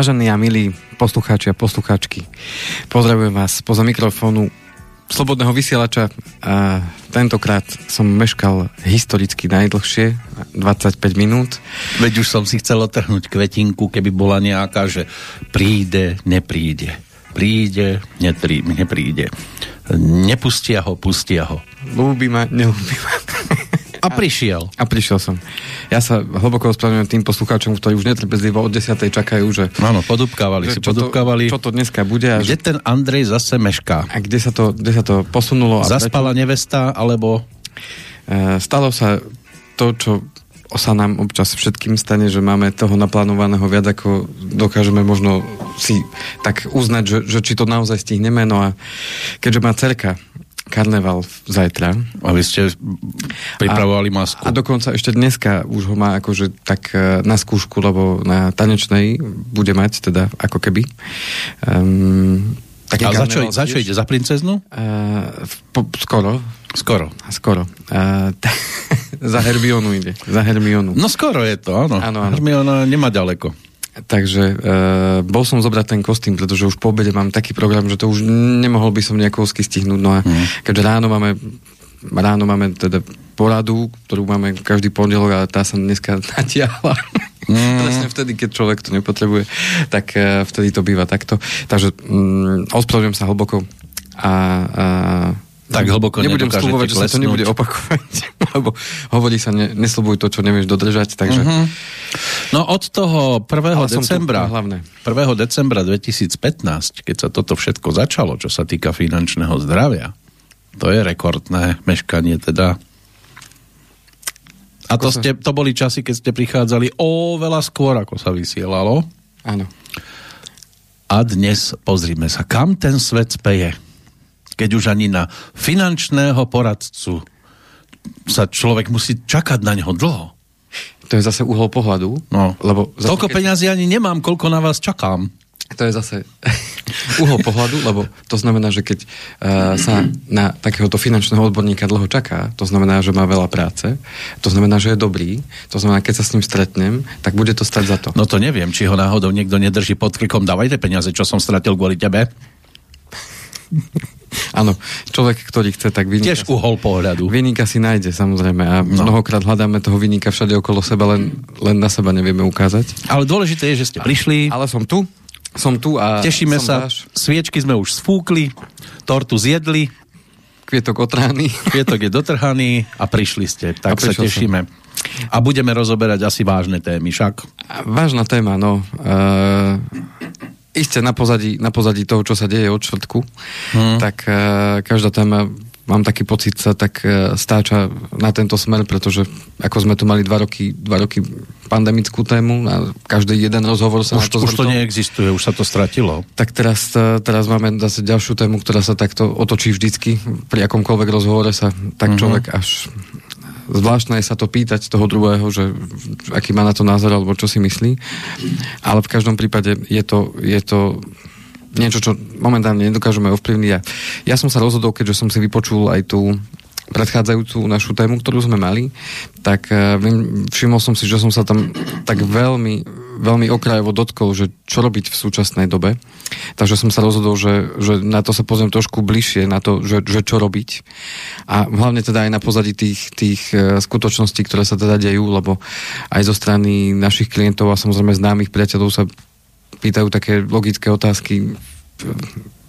Vážení a milí poslucháči a poslucháčky, pozdravujem vás poza mikrofónu Slobodného vysielača a tentokrát som meškal historicky najdlhšie, 25 minút. Veď už som si chcel otrhnúť kvetinku, keby bola nejaká, že príde, nepríde. Príde, netrí, nepríde. Nepustia ho, pustia ho. Ľúbi ma, neľúbi ma. A prišiel. A prišiel som. Ja sa hlboko ospravedlňujem tým poslucháčom, ktorí už netrpezlivo od 10. čakajú, že... Áno, podúbkávali si, čo podúbkávali. To, čo to dneska bude. A kde že, ten Andrej zase mešká? A kde sa to, kde sa to posunulo? A Zaspala prečo? nevesta, alebo... E, stalo sa to, čo sa nám občas všetkým stane, že máme toho naplánovaného viac, ako dokážeme možno si tak uznať, že, že či to naozaj stihneme. No a keďže má cerka karneval zajtra. A vy ste pripravovali masku. A, a dokonca ešte dneska už ho má akože tak e, na skúšku, lebo na tanečnej bude mať, teda ako keby. Um, taký a za čo, za čo ide? Za princeznu? Uh, po, skoro. Skoro. Skoro. Uh, t- za Hermionu ide. Za Hermionu. No skoro je to, áno. áno, áno. Hermiona nemá ďaleko. Takže e, bol som zobrať ten kostým, pretože už po obede mám taký program, že to už nemohol by som nejakovsky stihnúť. No a mm. keďže ráno máme ráno máme teda poradu, ktorú máme každý pondelok a tá sa dneska natiahla. Mm. Presne vtedy, keď človek to nepotrebuje, tak e, vtedy to býva takto. Takže mm, ospravedlňujem sa hlboko a, a tak hlboko Nebudem slúbovať, že sa to nebude opakovať, lebo hovorí sa, ne, neslubuj to, čo nevieš dodržať, takže... Uh-huh. No od toho 1. decembra, 1. decembra 2015, keď sa toto všetko začalo, čo sa týka finančného zdravia, to je rekordné meškanie teda. A to, ste, to boli časy, keď ste prichádzali oveľa skôr, ako sa vysielalo. Áno. A dnes pozrime sa, kam ten svet speje keď už ani na finančného poradcu sa človek musí čakať na neho dlho. To je zase uhol pohľadu. No. Lebo zase, Toľko keď... peňazí ani nemám, koľko na vás čakám. To je zase uhol pohľadu, lebo to znamená, že keď uh, sa na takéhoto finančného odborníka dlho čaká, to znamená, že má veľa práce, to znamená, že je dobrý, to znamená, keď sa s ním stretnem, tak bude to stať za to. No to neviem, či ho náhodou niekto nedrží pod krikom, dávajte peniaze, čo som stratil kvôli tebe. Áno, človek, ktorý chce, tak vynika... Tiež uhol pohľadu. Vynika si nájde, samozrejme. A no. mnohokrát hľadáme toho vynika všade okolo seba, len, len na seba nevieme ukázať. Ale dôležité je, že ste prišli. Ale som tu. Som tu a... Tešíme sa. Váš. Sviečky sme už sfúkli, tortu zjedli. Kvietok otrhaný. Kvietok je dotrhaný a prišli ste. Tak sa tešíme. Som. A budeme rozoberať asi vážne témy, však? Vážna téma, no. Uh, Isté na pozadí, na pozadí toho, čo sa deje od čtvrtku, hmm. tak uh, každá téma mám taký pocit, sa tak uh, stáča na tento smer, pretože ako sme tu mali dva roky, dva roky pandemickú tému, a každý jeden rozhovor sa už, na to Už to neexistuje, už sa to stratilo. Tak teraz, teraz máme zase ďalšiu tému, ktorá sa takto otočí vždycky. Pri akomkoľvek rozhovore sa tak mm-hmm. človek až zvláštne je sa to pýtať toho druhého, že aký má na to názor alebo čo si myslí. Ale v každom prípade je to, je to niečo, čo momentálne nedokážeme ovplyvniť. Ja, ja som sa rozhodol, keďže som si vypočul aj tú predchádzajúcu našu tému, ktorú sme mali, tak uh, všimol som si, že som sa tam tak veľmi veľmi okrajovo dotkol, že čo robiť v súčasnej dobe. Takže som sa rozhodol, že, že na to sa pozriem trošku bližšie, na to, že, že čo robiť. A hlavne teda aj na pozadí tých, tých e, skutočností, ktoré sa teda dejú, lebo aj zo strany našich klientov a samozrejme známych priateľov sa pýtajú také logické otázky,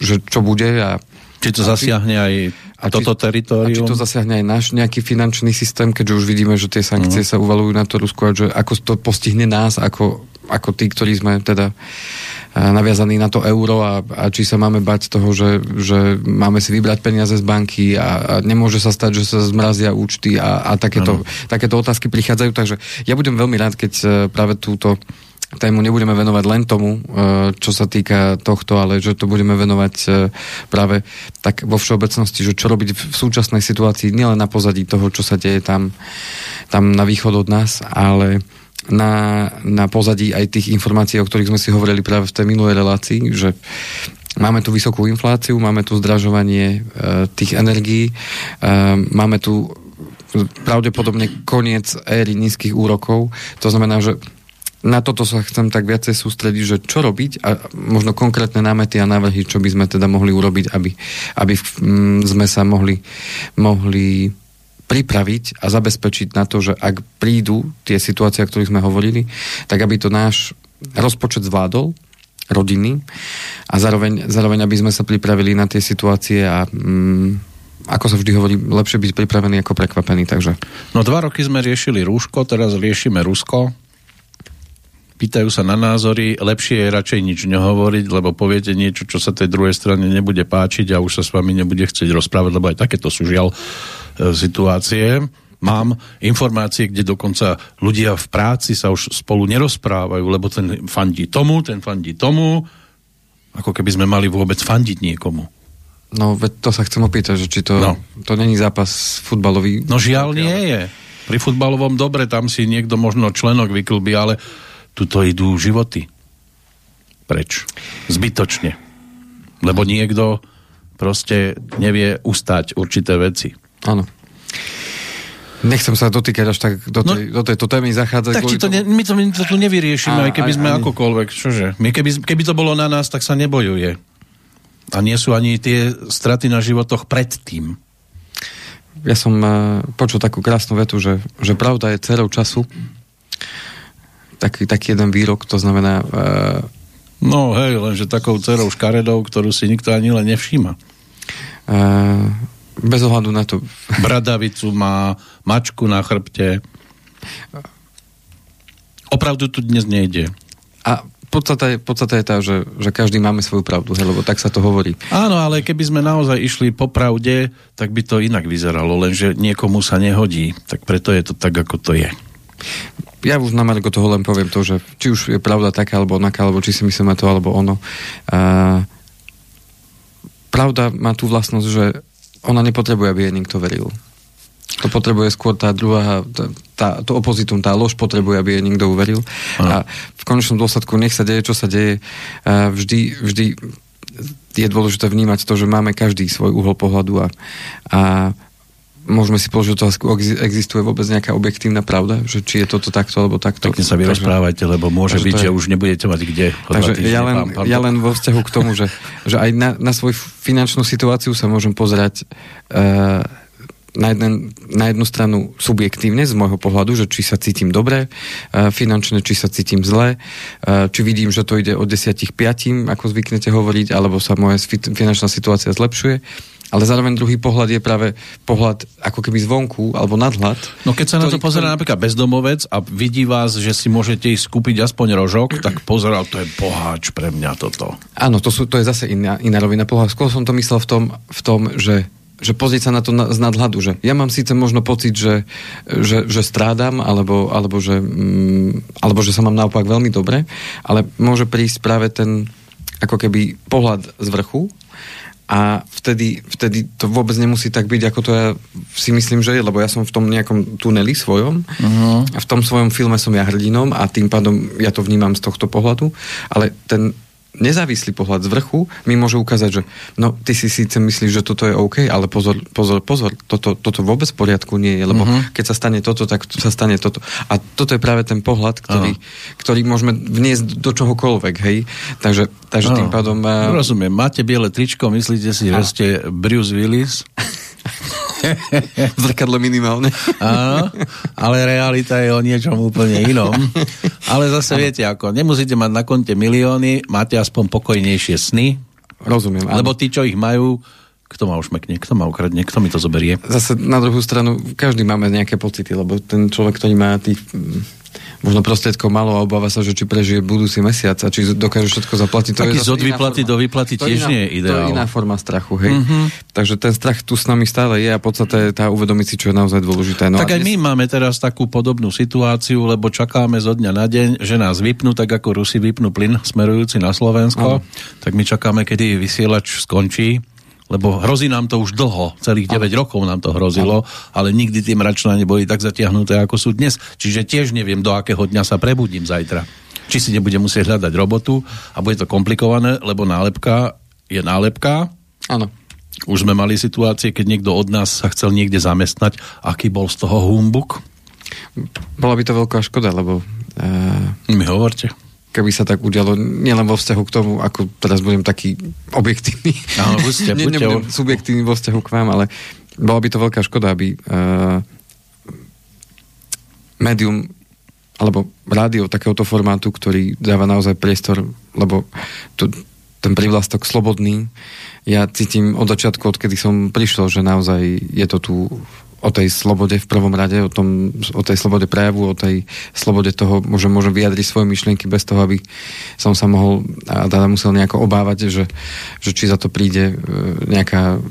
že čo bude a či to zasiahne aj a toto či, teritorium? A či to zasiahne aj náš nejaký finančný systém, keďže už vidíme, že tie sankcie uh-huh. sa uvalujú na to Rusko a že ako to postihne nás, ako ako tí, ktorí sme teda eh, naviazaní na to euro a, a či sa máme bať toho, že, že máme si vybrať peniaze z banky a, a nemôže sa stať, že sa zmrazia účty a, a takéto, takéto otázky prichádzajú. Takže ja budem veľmi rád, keď eh, práve túto tému nebudeme venovať len tomu, eh, čo sa týka tohto, ale že to budeme venovať práve tak vo všeobecnosti, že čo robiť v súčasnej situácii, nielen na pozadí toho, čo sa deje tam, tam na východ od nás, ale na, na pozadí aj tých informácií, o ktorých sme si hovorili práve v tej minulej relácii, že máme tu vysokú infláciu, máme tu zdražovanie e, tých energií, e, máme tu pravdepodobne koniec éry nízkych úrokov. To znamená, že na toto sa chcem tak viacej sústrediť, že čo robiť a možno konkrétne námety a návrhy, čo by sme teda mohli urobiť, aby, aby mm, sme sa mohli, mohli pripraviť a zabezpečiť na to, že ak prídu tie situácie, o ktorých sme hovorili, tak aby to náš rozpočet zvládol, rodiny a zároveň, zároveň aby sme sa pripravili na tie situácie a mm, ako sa vždy hovorí, lepšie byť pripravený ako prekvapený, takže... No dva roky sme riešili Rúško, teraz riešime Rusko. Pýtajú sa na názory, lepšie je radšej nič nehovoriť, lebo poviete niečo, čo sa tej druhej strane nebude páčiť a už sa s vami nebude chcieť rozprávať, lebo aj takéto sú žiaľ situácie. Mám informácie, kde dokonca ľudia v práci sa už spolu nerozprávajú, lebo ten fandí tomu, ten fandí tomu, ako keby sme mali vôbec fandiť niekomu. No, veď to sa chcem opýtať, že či to, no. to není zápas futbalový. No žiaľ nie je. Pri futbalovom dobre, tam si niekto možno členok vyklbí, ale tuto idú životy preč. Zbytočne. Lebo niekto proste nevie ustať určité veci. Áno. Nechcem sa dotýkať až tak do, tej, no, do tejto témy zachádzať. Tak to ne, my, to, my to tu nevyriešime, a, aj keby sme ani... akokoľvek. Čože? My keby, keby to bolo na nás, tak sa nebojuje. A nie sú ani tie straty na životoch predtým. Ja som uh, počul takú krásnu vetu, že, že pravda je dcerou času taký, taký jeden výrok, to znamená... Uh, no hej, lenže takou cerou škaredou, ktorú si nikto ani len nevšíma. Uh, bez ohľadu na to. Bradavicu má, mačku na chrbte. Opravdu tu dnes nejde. A podstata je, podstata je tá, že, že každý máme svoju pravdu, he, lebo tak sa to hovorí. Áno, ale keby sme naozaj išli po pravde, tak by to inak vyzeralo, lenže niekomu sa nehodí, tak preto je to tak, ako to je ja už na Margo toho len poviem to, že či už je pravda taká alebo onaká, alebo či si myslíme to alebo ono. A, pravda má tú vlastnosť, že ona nepotrebuje, aby jej niekto veril. To potrebuje skôr tá druhá, tá, tá, to opozitum, tá lož potrebuje, aby jej niekto uveril. Aha. A v konečnom dôsledku nech sa deje, čo sa deje, vždy, vždy je dôležité vnímať to, že máme každý svoj uhol pohľadu a, a môžeme si položiť otázku, existuje vôbec nejaká objektívna pravda, že či je toto takto alebo takto. Pekne sa vyrozprávajte, lebo môže byť, je... že už nebudete mať kde. Takže ja len, ja len vo vzťahu k tomu, že, že aj na, na svoju finančnú situáciu sa môžem pozerať uh, na, jeden, na jednu stranu subjektívne z môjho pohľadu, že či sa cítim dobre, uh, finančne, či sa cítim zle, uh, či vidím, že to ide od 10 5, ako zvyknete hovoriť, alebo sa moja finančná situácia zlepšuje ale zároveň druhý pohľad je práve pohľad ako keby zvonku alebo nadhľad. No keď sa na to pozera ktorý... napríklad bezdomovec a vidí vás, že si môžete ísť kúpiť aspoň rožok, tak pozeral, to je boháč pre mňa toto. Áno, to, sú, to je zase iná, iná rovina pohľad. Skôr som to myslel v tom, v tom že že pozrieť sa na to na, z nadhľadu, že ja mám síce možno pocit, že, že, že strádam, alebo, alebo, že, mm, alebo že sa mám naopak veľmi dobre, ale môže prísť práve ten ako keby pohľad z vrchu a vtedy, vtedy to vôbec nemusí tak byť, ako to ja si myslím, že je, lebo ja som v tom nejakom tuneli svojom uh-huh. a v tom svojom filme som ja hrdinom a tým pádom ja to vnímam z tohto pohľadu, ale ten nezávislý pohľad z vrchu mi môže ukázať, že no, ty si síce myslíš, že toto je OK, ale pozor, pozor, pozor, toto, toto vôbec v poriadku nie je, lebo uh-huh. keď sa stane toto, tak sa stane toto. A toto je práve ten pohľad, ktorý, uh-huh. ktorý môžeme vniesť do čohokoľvek, hej. Takže, takže uh-huh. tým pádom... Uh... Rozumiem, máte biele tričko, myslíte si, uh-huh. že ste Bruce Willis? Zrkadlo minimálne. Áno, ale realita je o niečom úplne inom. Ale zase ano. viete ako, nemusíte mať na konte milióny, máte aspoň pokojnejšie sny. Rozumiem. Lebo tí, čo ich majú, kto ma ušmekne, kto ma ukradne, kto mi to zoberie. Zase na druhú stranu, každý máme nejaké pocity, lebo ten človek, ktorý má tých možno prostriedkov malo a obáva sa, že či prežije budúci mesiac a či dokáže všetko zaplatiť. To Taký je od výplaty do výplaty tiež iná, nie je ideál. To je iná forma strachu, hej. Mm-hmm. Takže ten strach tu s nami stále je a podstate tá uvedomiť si, čo je naozaj dôležité. No tak aj dnes... my máme teraz takú podobnú situáciu, lebo čakáme zo dňa na deň, že nás vypnú, tak ako Rusi vypnú plyn smerujúci na Slovensko, oh. tak my čakáme, kedy vysielač skončí lebo hrozí nám to už dlho, celých 9 ale. rokov nám to hrozilo, ale nikdy tie mračná neboli tak zatiahnuté, ako sú dnes. Čiže tiež neviem, do akého dňa sa prebudím zajtra. Či si nebudem musieť hľadať robotu a bude to komplikované, lebo nálepka je nálepka. Áno. Už sme mali situácie, keď niekto od nás sa chcel niekde zamestnať, aký bol z toho humbuk? Bola by to veľká škoda, lebo Uh, Mi hovorte keby sa tak udialo, nielen vo vzťahu k tomu, ako teraz budem taký objektívny. Áno, buďte, buďte. Nebudem subjektívny vo vzťahu k vám, ale bola by to veľká škoda, aby uh, médium alebo rádio takéhoto formátu, ktorý dáva naozaj priestor, lebo tu, ten privlastok slobodný, ja cítim od začiatku, odkedy som prišiel, že naozaj je to tu o tej slobode v prvom rade, o, tom, o tej slobode prejavu, o tej slobode toho, že môžem vyjadriť svoje myšlienky bez toho, aby som sa mohol a teda musel nejako obávať, že, že či za to príde e, nejaká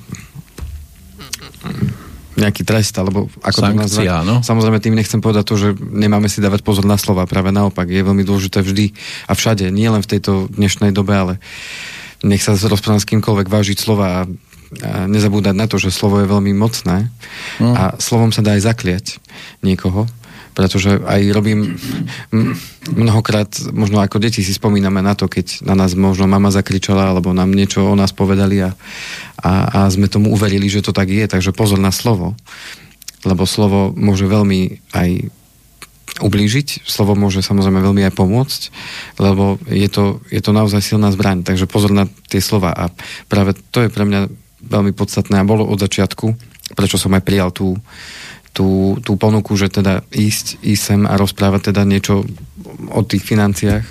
nejaký trest, alebo ako Sankcia, to nazvať. No? Samozrejme tým nechcem povedať to, že nemáme si dávať pozor na slova, práve naopak, je veľmi dôležité vždy a všade, nie len v tejto dnešnej dobe, ale nech sa rozprávať s kýmkoľvek vážiť slova a nezabúdať na to, že slovo je veľmi mocné no. a slovom sa dá aj zakliať niekoho, pretože aj robím mnohokrát, možno ako deti si spomíname na to, keď na nás možno mama zakričala, alebo nám niečo o nás povedali a, a, a sme tomu uverili, že to tak je, takže pozor na slovo, lebo slovo môže veľmi aj ublížiť. Slovo môže samozrejme veľmi aj pomôcť, lebo je to, je to naozaj silná zbraň. Takže pozor na tie slova. A práve to je pre mňa veľmi podstatné a bolo od začiatku, prečo som aj prijal tú, tú, tú ponuku, že teda ísť, ísť sem a rozprávať teda niečo o tých financiách.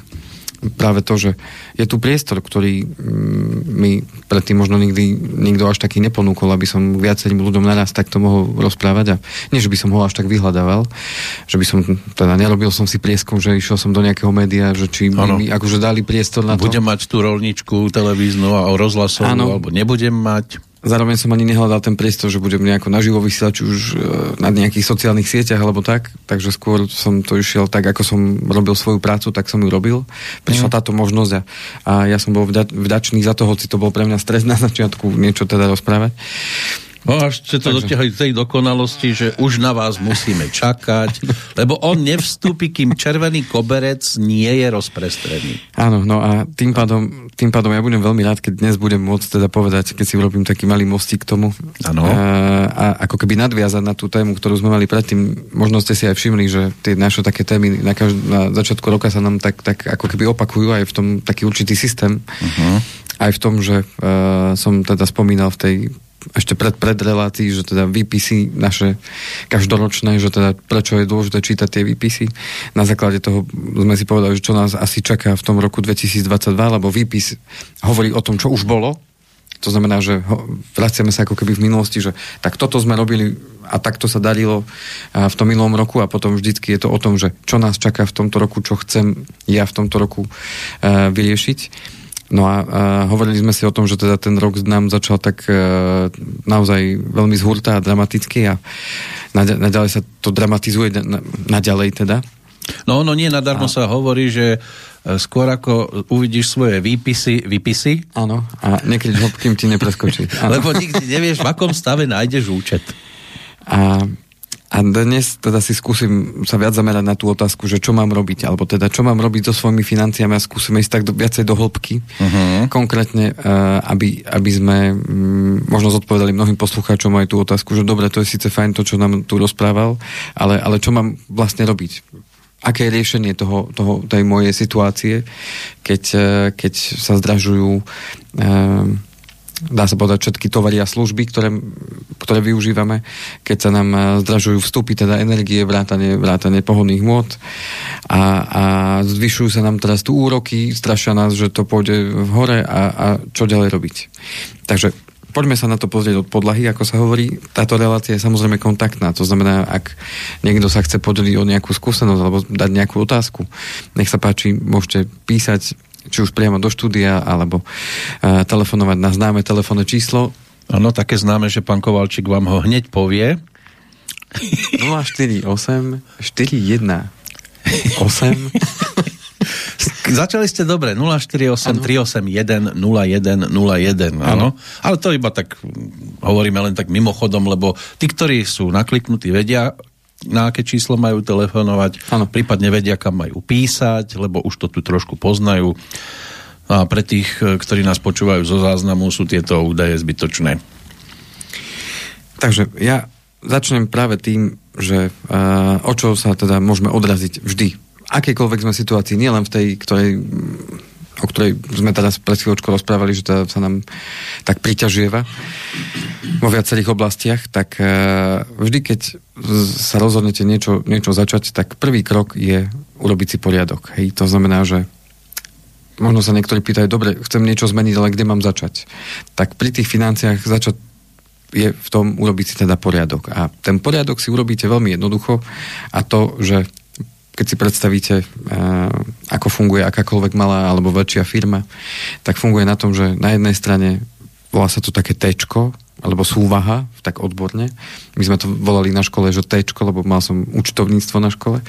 Práve to, že je tu priestor, ktorý mm, mi predtým možno nikdy nikto až taký neponúkol, aby som viacerým ľuďom naraz takto mohol rozprávať a nie, že by som ho až tak vyhľadával, že by som, teda nerobil som si prieskum, že išiel som do nejakého média, že či ano. mi akože dali priestor na to. Budem mať tú rolničku televíznu a rozhlasovú, ano. alebo nebudem mať. Zároveň som ani nehľadal ten priestor, že budem nejako naživo vysielať už e, na nejakých sociálnych sieťach alebo tak, takže skôr som to išiel tak, ako som robil svoju prácu, tak som ju robil. Prišla mm. táto možnosť a, a ja som bol vďačný za to, hoci to bol pre mňa stres na začiatku niečo teda rozprávať. No až ste to dotiahli tej dokonalosti, že už na vás musíme čakať, lebo on nevstúpi, kým červený koberec nie je rozprestrený. Áno, no a tým pádom, tým pádom ja budem veľmi rád, keď dnes budem môcť teda povedať, keď si urobím taký malý mostík k tomu. Áno. A, a ako keby nadviazať na tú tému, ktorú sme mali predtým. Možno ste si aj všimli, že tie naše také témy na, každ- na začiatku roka sa nám tak, tak ako keby opakujú aj v tom taký určitý systém. Uh-huh. Aj v tom, že uh, som teda spomínal v tej ešte pred, pred relácií, že teda výpisy naše každoročné, že teda prečo je dôležité čítať tie výpisy. Na základe toho sme si povedali, že čo nás asi čaká v tom roku 2022, lebo výpis hovorí o tom, čo už bolo, to znamená, že vraciame sa ako keby v minulosti, že tak toto sme robili a takto sa darilo v tom minulom roku a potom vždycky je to o tom, že čo nás čaká v tomto roku, čo chcem ja v tomto roku vyriešiť. No a, a hovorili sme si o tom, že teda ten rok nám začal tak e, naozaj veľmi zhurta a dramaticky a naďalej sa to dramatizuje na, naďalej teda. No no nie, nadarmo a... sa hovorí, že e, skôr ako uvidíš svoje výpisy, výpisy. Áno, a niekedy ho, kým ti nepreskočí. Lebo nikdy nevieš, v akom stave nájdeš účet. A a dnes teda si skúsim sa viac zamerať na tú otázku, že čo mám robiť, alebo teda čo mám robiť so svojimi financiami a skúsim ísť tak do, viacej do hĺbky. Uh-huh. Konkrétne, uh, aby, aby sme um, možno zodpovedali mnohým poslucháčom aj tú otázku, že dobre, to je síce fajn to, čo nám tu rozprával, ale, ale čo mám vlastne robiť? Aké je riešenie toho, toho, tej mojej situácie, keď, uh, keď sa zdražujú uh, dá sa povedať, všetky tovary a služby, ktoré, ktoré využívame, keď sa nám eh, zdražujú vstupy, teda energie, vrátanie, vrátanie pohodných môd a, a zvyšujú sa nám teraz tu úroky, strašia nás, že to pôjde v hore a, a čo ďalej robiť. Takže poďme sa na to pozrieť od podlahy, ako sa hovorí. Táto relácia je samozrejme kontaktná, to znamená, ak niekto sa chce podeliť o nejakú skúsenosť alebo dať nejakú otázku, nech sa páči, môžete písať či už priamo do štúdia, alebo uh, telefonovať na známe telefónne číslo. Áno, také známe, že pán Kovalčík vám ho hneď povie. 048 41 8 Začali ste dobre, 048 381 0101, áno. Ale to iba tak hovoríme len tak mimochodom, lebo tí, ktorí sú nakliknutí, vedia, na aké číslo majú telefonovať, ano. prípadne vedia, kam majú písať, lebo už to tu trošku poznajú. A pre tých, e, ktorí nás počúvajú zo záznamu, sú tieto údaje zbytočné. Takže ja začnem práve tým, že uh, o čo sa teda môžeme odraziť vždy akejkoľvek sme situácii, nielen v tej, ktorej o ktorej sme teraz pred chvíľočkou rozprávali, že to sa nám tak priťažieva vo viacerých oblastiach, tak uh, vždy, keď sa rozhodnete niečo, niečo začať, tak prvý krok je urobiť si poriadok. Hej, to znamená, že možno sa niektorí pýtajú, dobre, chcem niečo zmeniť, ale kde mám začať? Tak pri tých financiách začať je v tom urobiť si teda poriadok. A ten poriadok si urobíte veľmi jednoducho a to, že keď si predstavíte, uh, ako funguje akákoľvek malá alebo väčšia firma, tak funguje na tom, že na jednej strane volá sa to také tečko, alebo súvaha, tak odborne. My sme to volali na škole, že tečko, lebo mal som účtovníctvo na škole.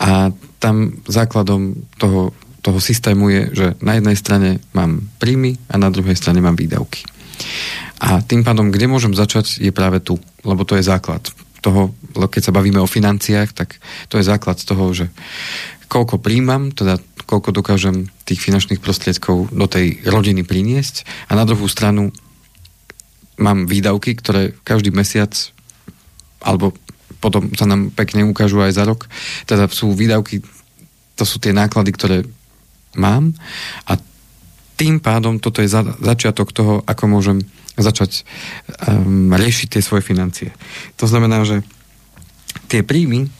A tam základom toho, toho systému je, že na jednej strane mám príjmy a na druhej strane mám výdavky. A tým pádom, kde môžem začať, je práve tu, lebo to je základ toho, keď sa bavíme o financiách, tak to je základ toho, že koľko príjmam, teda koľko dokážem tých finančných prostriedkov do tej rodiny priniesť. A na druhú stranu mám výdavky, ktoré každý mesiac alebo potom sa nám pekne ukážu aj za rok, teda sú výdavky, to sú tie náklady, ktoré mám. A tým pádom toto je za, začiatok toho, ako môžem začať um, riešiť tie svoje financie. To znamená, že tie príjmy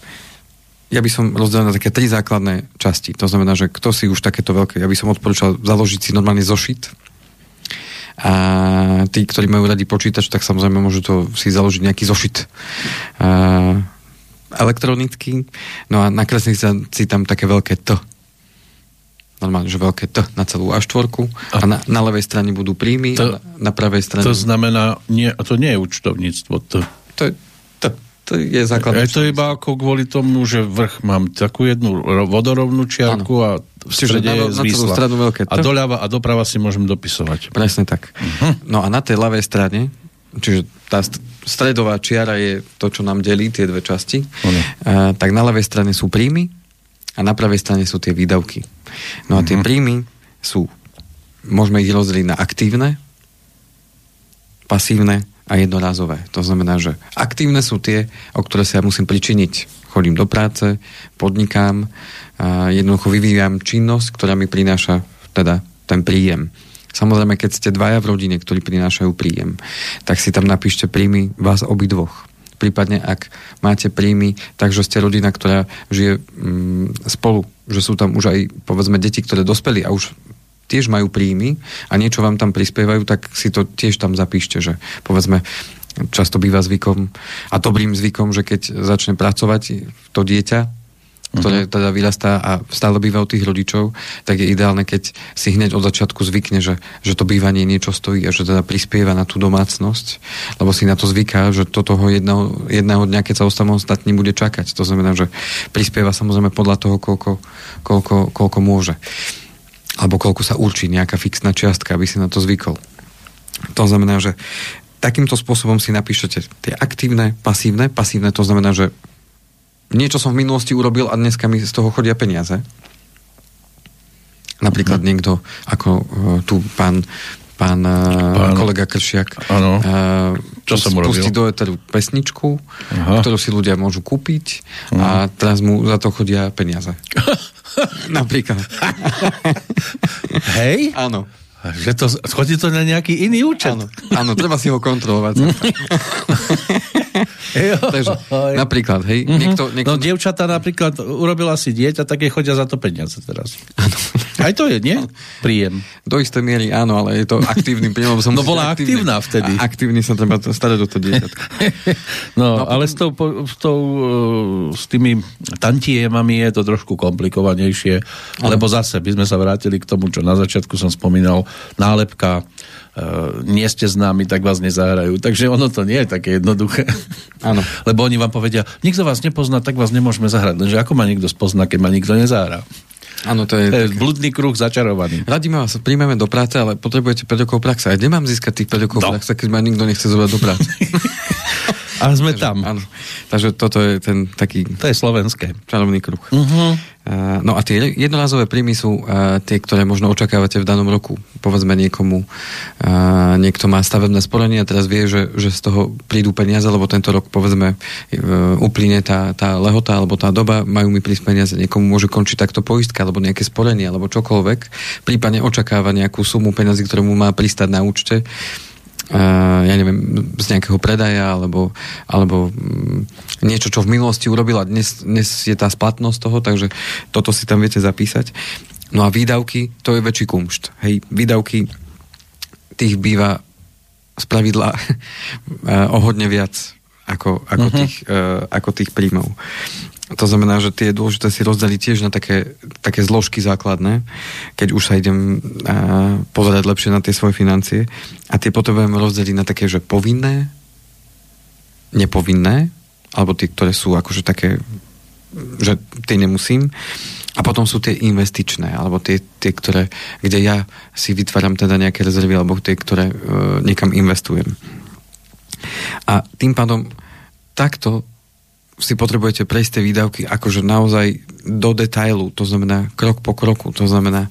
ja by som rozdelil na také tri základné časti. To znamená, že kto si už takéto veľké, ja by som odporúčal založiť si normálny zošit. A tí, ktorí majú radi počítač, tak samozrejme môžu to si založiť nejaký zošit a, elektronický. No a nakresliť si tam také veľké T normálne, že veľké T na celú A4 a, a na, na ľavej strane budú príjmy to, a na, na pravej strane... To znamená, nie, to nie je účtovníctvo. To, to, je, to, to je základné. Je to iba ako kvôli tomu, že vrch mám takú jednu vodorovnú čiarku ano. a v strede na, je zmysla. Na veľké T. A doľava a doprava si môžem dopisovať. Presne tak. Uh-huh. No a na tej ľavej strane, čiže tá stredová čiara je to, čo nám delí tie dve časti, uh, tak na ľavej strane sú príjmy a na pravej strane sú tie výdavky. No a tie mm-hmm. príjmy sú, môžeme ich rozdeliť na aktívne, pasívne a jednorázové. To znamená, že aktívne sú tie, o ktoré sa ja musím pričiniť. Chodím do práce, podnikám, a jednoducho vyvíjam činnosť, ktorá mi prináša teda ten príjem. Samozrejme, keď ste dvaja v rodine, ktorí prinášajú príjem, tak si tam napíšte príjmy vás obidvoch prípadne ak máte príjmy, takže ste rodina, ktorá žije mm, spolu, že sú tam už aj povedzme deti, ktoré dospeli a už tiež majú príjmy a niečo vám tam prispievajú, tak si to tiež tam zapíšte, že povedzme často býva zvykom a dobrým zvykom, že keď začne pracovať to dieťa, ktoré mhm. teda vyrastá a stále býva u tých rodičov, tak je ideálne, keď si hneď od začiatku zvykne, že, že to bývanie niečo stojí a že teda prispieva na tú domácnosť, lebo si na to zvyká, že to toho jedného, jedného dňa, keď sa osamostatní, bude čakať. To znamená, že prispieva samozrejme podľa toho, koľko, koľko, koľko môže. Alebo koľko sa určí nejaká fixná čiastka, aby si na to zvykol. To znamená, že takýmto spôsobom si napíšete tie aktívne, pasívne. Pasívne to znamená, že niečo som v minulosti urobil a dneska mi z toho chodia peniaze. Napríklad mm. niekto, ako uh, tu pán pán, e, pán kolega Kršiak ano. Uh, Čo som pustí do eteru pesničku, Aha. ktorú si ľudia môžu kúpiť uh a teraz mu za to chodia peniaze. Napríklad. Hej? Áno. Že to, chodí to na nejaký iný účet. Áno, áno treba si ho kontrolovať. Takže napríklad, hej, mm-hmm. niekto, niekto... No dievčatá napríklad urobila si dieťa, tak je chodia za to peniaze teraz. Áno. Aj to je, nie? Príjem. Do istej miery áno, ale je to aktívny príjem. Som no bola aktívna vtedy. A aktívny sa treba starať do to dieťatka. no, no, ale s, tou, s, tou, s tými tantiemami je to trošku komplikovanejšie, ano. lebo zase by sme sa vrátili k tomu, čo na začiatku som spomínal, nálepka, Uh, nie ste známi, tak vás nezahrajú. Takže ono to nie je také jednoduché. Áno. Lebo oni vám povedia, nikto vás nepozná, tak vás nemôžeme zahrať. Lenže ako ma niekto spozná, keď ma nikto nezahrá? Áno, to je... To je také... bludný kruh začarovaný. Radi ma vás príjmeme do práce, ale potrebujete 5 rokov praxe. A nemám získať tých 5 rokov no. praxe, keď ma nikto nechce zobrať do práce. A sme Takže, tam. Áno. Takže toto je ten taký... To je slovenské. Čarovný kruh. Uh-huh. No a tie jednorázové príjmy sú tie, ktoré možno očakávate v danom roku. Povedzme niekomu, niekto má stavebné sporenie a teraz vie, že, že z toho prídu peniaze, lebo tento rok povedzme uplyne tá, tá lehota alebo tá doba, majú mi prísť peniaze. Niekomu môže končiť takto poistka alebo nejaké sporenie alebo čokoľvek. Prípadne očakáva nejakú sumu peniazy, ktorú mu má pristať na účte ja neviem, z nejakého predaja alebo, alebo mm, niečo, čo v minulosti urobila. Dnes, dnes je tá splatnosť toho, takže toto si tam viete zapísať. No a výdavky, to je väčší kumšt. Hej, výdavky tých býva z pravidla o hodne viac ako, ako, uh-huh. tých, uh, ako tých príjmov. To znamená, že tie je dôležité si rozdeliť tiež na také, také zložky základné, keď už sa idem a, pozerať lepšie na tie svoje financie. A tie potrebujeme rozdeliť na také, že povinné, nepovinné, alebo tie, ktoré sú akože také, že tie nemusím. A potom sú tie investičné, alebo tie, tie ktoré, kde ja si vytváram teda nejaké rezervy, alebo tie, ktoré e, niekam investujem. A tým pádom takto si potrebujete prejsť tie výdavky akože naozaj do detailu, to znamená krok po kroku, to znamená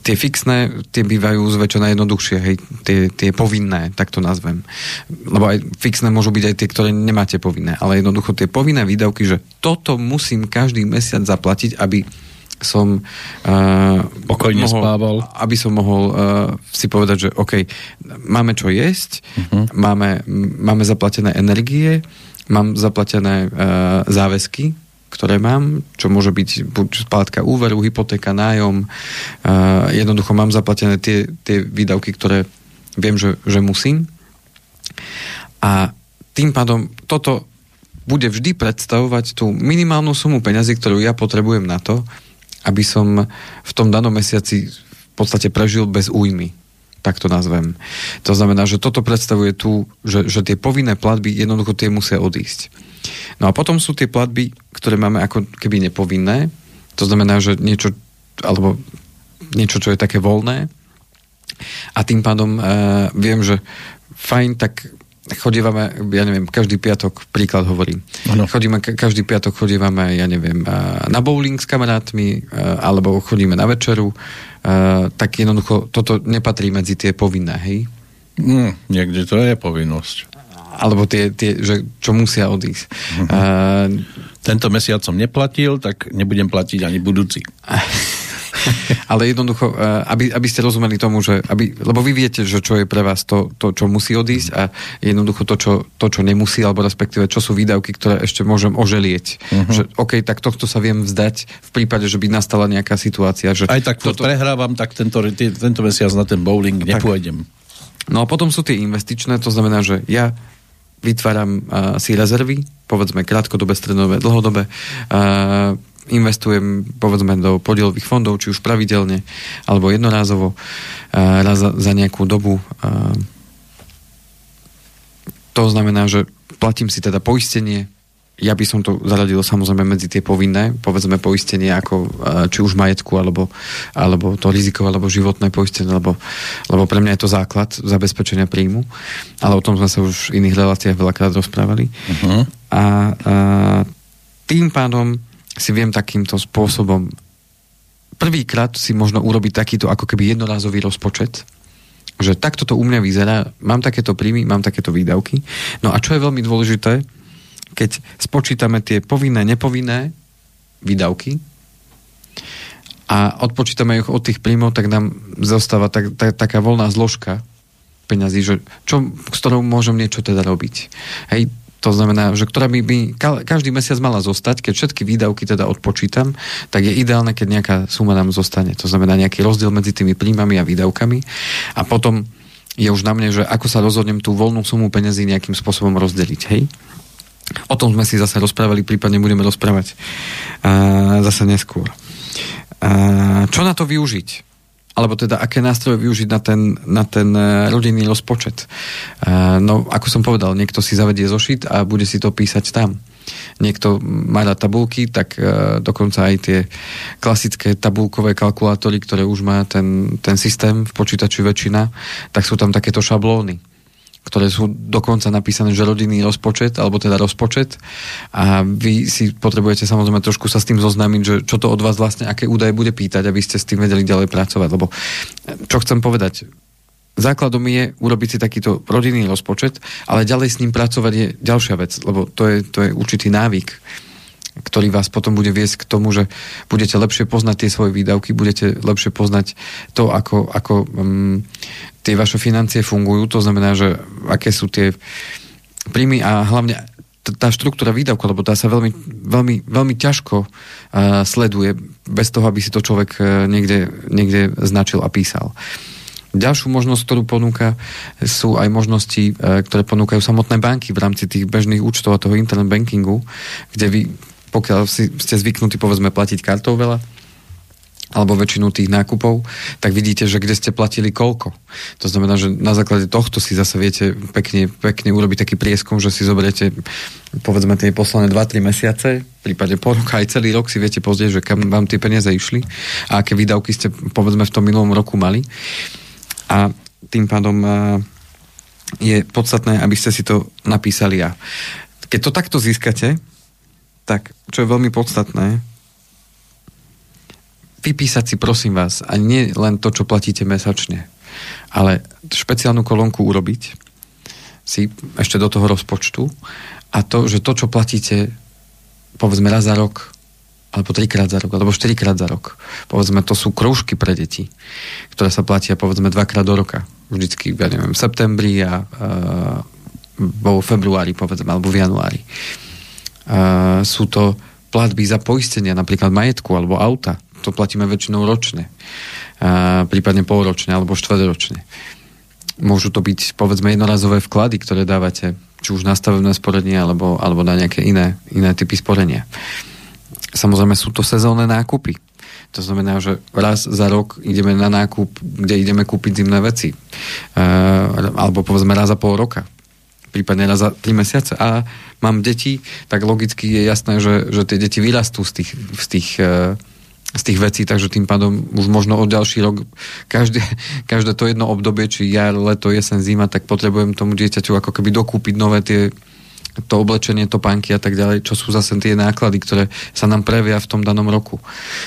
tie fixné, tie bývajú zväčšené jednoduchšie, hej, tie, tie povinné, tak to nazvem. Lebo aj fixné môžu byť aj tie, ktoré nemáte povinné, ale jednoducho tie povinné výdavky, že toto musím každý mesiac zaplatiť, aby som uh, pokojne mohol, spával. Aby som mohol uh, si povedať, že OK, máme čo jesť, uh-huh. máme, máme zaplatené energie, mám zaplatené uh, záväzky, ktoré mám, čo môže byť buď splátka úveru, hypotéka, nájom. Uh, jednoducho mám zaplatené tie, tie výdavky, ktoré viem, že, že musím. A tým pádom toto bude vždy predstavovať tú minimálnu sumu peňazí, ktorú ja potrebujem na to, aby som v tom danom mesiaci v podstate prežil bez újmy tak to nazvem. To znamená, že toto predstavuje tu, že, že tie povinné platby jednoducho tie musia odísť. No a potom sú tie platby, ktoré máme ako keby nepovinné, to znamená, že niečo, alebo niečo, čo je také voľné a tým pádom uh, viem, že fajn, tak chodívame, ja neviem, každý piatok, príklad hovorím. Ano. Chodíme, každý piatok chodívame, ja neviem, na bowling s kamarátmi, alebo chodíme na večeru, tak jednoducho toto nepatrí medzi tie povinné, hej? Mm, niekde to je povinnosť. Alebo tie, tie že čo musia odísť. Uh-huh. Uh, Tento mesiac som neplatil, tak nebudem platiť ani budúci. Ale jednoducho, eh, aby, aby ste rozumeli tomu, že aby, lebo vy viete, že čo je pre vás to, to čo musí odísť a jednoducho to čo, to, čo nemusí, alebo respektíve, čo sú výdavky, ktoré ešte môžem oželieť. Uh-huh. Že OK, tak tohto sa viem vzdať v prípade, že by nastala nejaká situácia. Že Aj tak toto... prehrávam, tak tento, tento mesiac na ten bowling nepôjdem. No a potom sú tie investičné, to znamená, že ja vytváram uh, si rezervy, povedzme krátkodobé, strednodobé, dlhodobé, uh, investujem povedzme do podielových fondov, či už pravidelne alebo jednorázovo raz za, za nejakú dobu. To znamená, že platím si teda poistenie, ja by som to zaradil samozrejme medzi tie povinné, povedzme poistenie ako či už majetku, alebo, alebo to rizikové, alebo životné poistenie, lebo, lebo pre mňa je to základ zabezpečenia príjmu, ale o tom sme sa už v iných reláciách veľakrát rozprávali. Uh-huh. A, a tým pádom si viem takýmto spôsobom prvýkrát si možno urobiť takýto ako keby jednorázový rozpočet, že takto to u mňa vyzerá, mám takéto príjmy, mám takéto výdavky. No a čo je veľmi dôležité, keď spočítame tie povinné, nepovinné výdavky a odpočítame ich od tých príjmov, tak nám zostáva tak, tak, taká voľná zložka peňazí, že čo, s ktorou môžem niečo teda robiť. Hej, to znamená, že ktorá by, by každý mesiac mala zostať, keď všetky výdavky teda odpočítam, tak je ideálne, keď nejaká suma nám zostane. To znamená nejaký rozdiel medzi tými príjmami a výdavkami. A potom je už na mne, že ako sa rozhodnem tú voľnú sumu peniazí nejakým spôsobom rozdeliť. Hej? O tom sme si zase rozprávali, prípadne budeme rozprávať uh, zase neskôr. Uh, čo na to využiť? Alebo teda aké nástroje využiť na ten, na ten e, rodinný rozpočet. E, no, ako som povedal, niekto si zavedie zošit a bude si to písať tam. Niekto má rád tabulky, tak e, dokonca aj tie klasické tabulkové kalkulátory, ktoré už má ten, ten systém v počítači väčšina, tak sú tam takéto šablóny ktoré sú dokonca napísané, že rodinný rozpočet, alebo teda rozpočet. A vy si potrebujete samozrejme trošku sa s tým zoznámiť, že čo to od vás vlastne, aké údaje bude pýtať, aby ste s tým vedeli ďalej pracovať, lebo čo chcem povedať, základom je urobiť si takýto rodinný rozpočet, ale ďalej s ním pracovať je ďalšia vec, lebo to je, to je určitý návyk ktorý vás potom bude viesť k tomu, že budete lepšie poznať tie svoje výdavky, budete lepšie poznať to, ako, ako um, tie vaše financie fungujú, to znamená, že aké sú tie príjmy a hlavne tá štruktúra výdavku, lebo tá sa veľmi, veľmi, veľmi ťažko uh, sleduje bez toho, aby si to človek uh, niekde, niekde značil a písal. Ďalšiu možnosť, ktorú ponúka, sú aj možnosti, uh, ktoré ponúkajú samotné banky v rámci tých bežných účtov a toho internet bankingu, kde vy pokiaľ si, ste zvyknutí povedzme platiť kartou veľa, alebo väčšinu tých nákupov, tak vidíte, že kde ste platili koľko. To znamená, že na základe tohto si zase viete pekne, pekne urobiť taký prieskum, že si zoberiete povedzme tie posledné 2-3 mesiace, v prípade po rok aj celý rok si viete pozrieť, že kam vám tie peniaze išli a aké výdavky ste povedzme v tom minulom roku mali. A tým pádom je podstatné, aby ste si to napísali ja. Keď to takto získate, tak čo je veľmi podstatné, vypísať si prosím vás, a nie len to, čo platíte mesačne, ale špeciálnu kolónku urobiť si ešte do toho rozpočtu a to, že to, čo platíte povedzme raz za rok, alebo trikrát za rok, alebo štyrikrát za rok. Povedzme, to sú kroužky pre deti, ktoré sa platia povedzme dvakrát do roka. Vždycky, ja neviem, v septembri a uh, vo februári, povedzme, alebo v januári sú to platby za poistenia, napríklad majetku alebo auta. To platíme väčšinou ročne, prípadne polročne alebo štvrťročne. Môžu to byť, povedzme, jednorazové vklady, ktoré dávate, či už na stavebné sporenie, alebo, alebo na nejaké iné, iné typy sporenia. Samozrejme sú to sezónne nákupy. To znamená, že raz za rok ideme na nákup, kde ideme kúpiť zimné veci. Uh, alebo povedzme raz za pol roka prípadne raz za 3 mesiace a mám deti, tak logicky je jasné, že, že tie deti vyrastú z tých, z tých e, z tých vecí, takže tým pádom už možno od ďalší rok, každé, každé to jedno obdobie, či jar, leto, jesen, zima, tak potrebujem tomu dieťaťu ako keby dokúpiť nové tie to oblečenie, topánky a tak ďalej, čo sú zase tie náklady, ktoré sa nám prejavia v tom danom roku.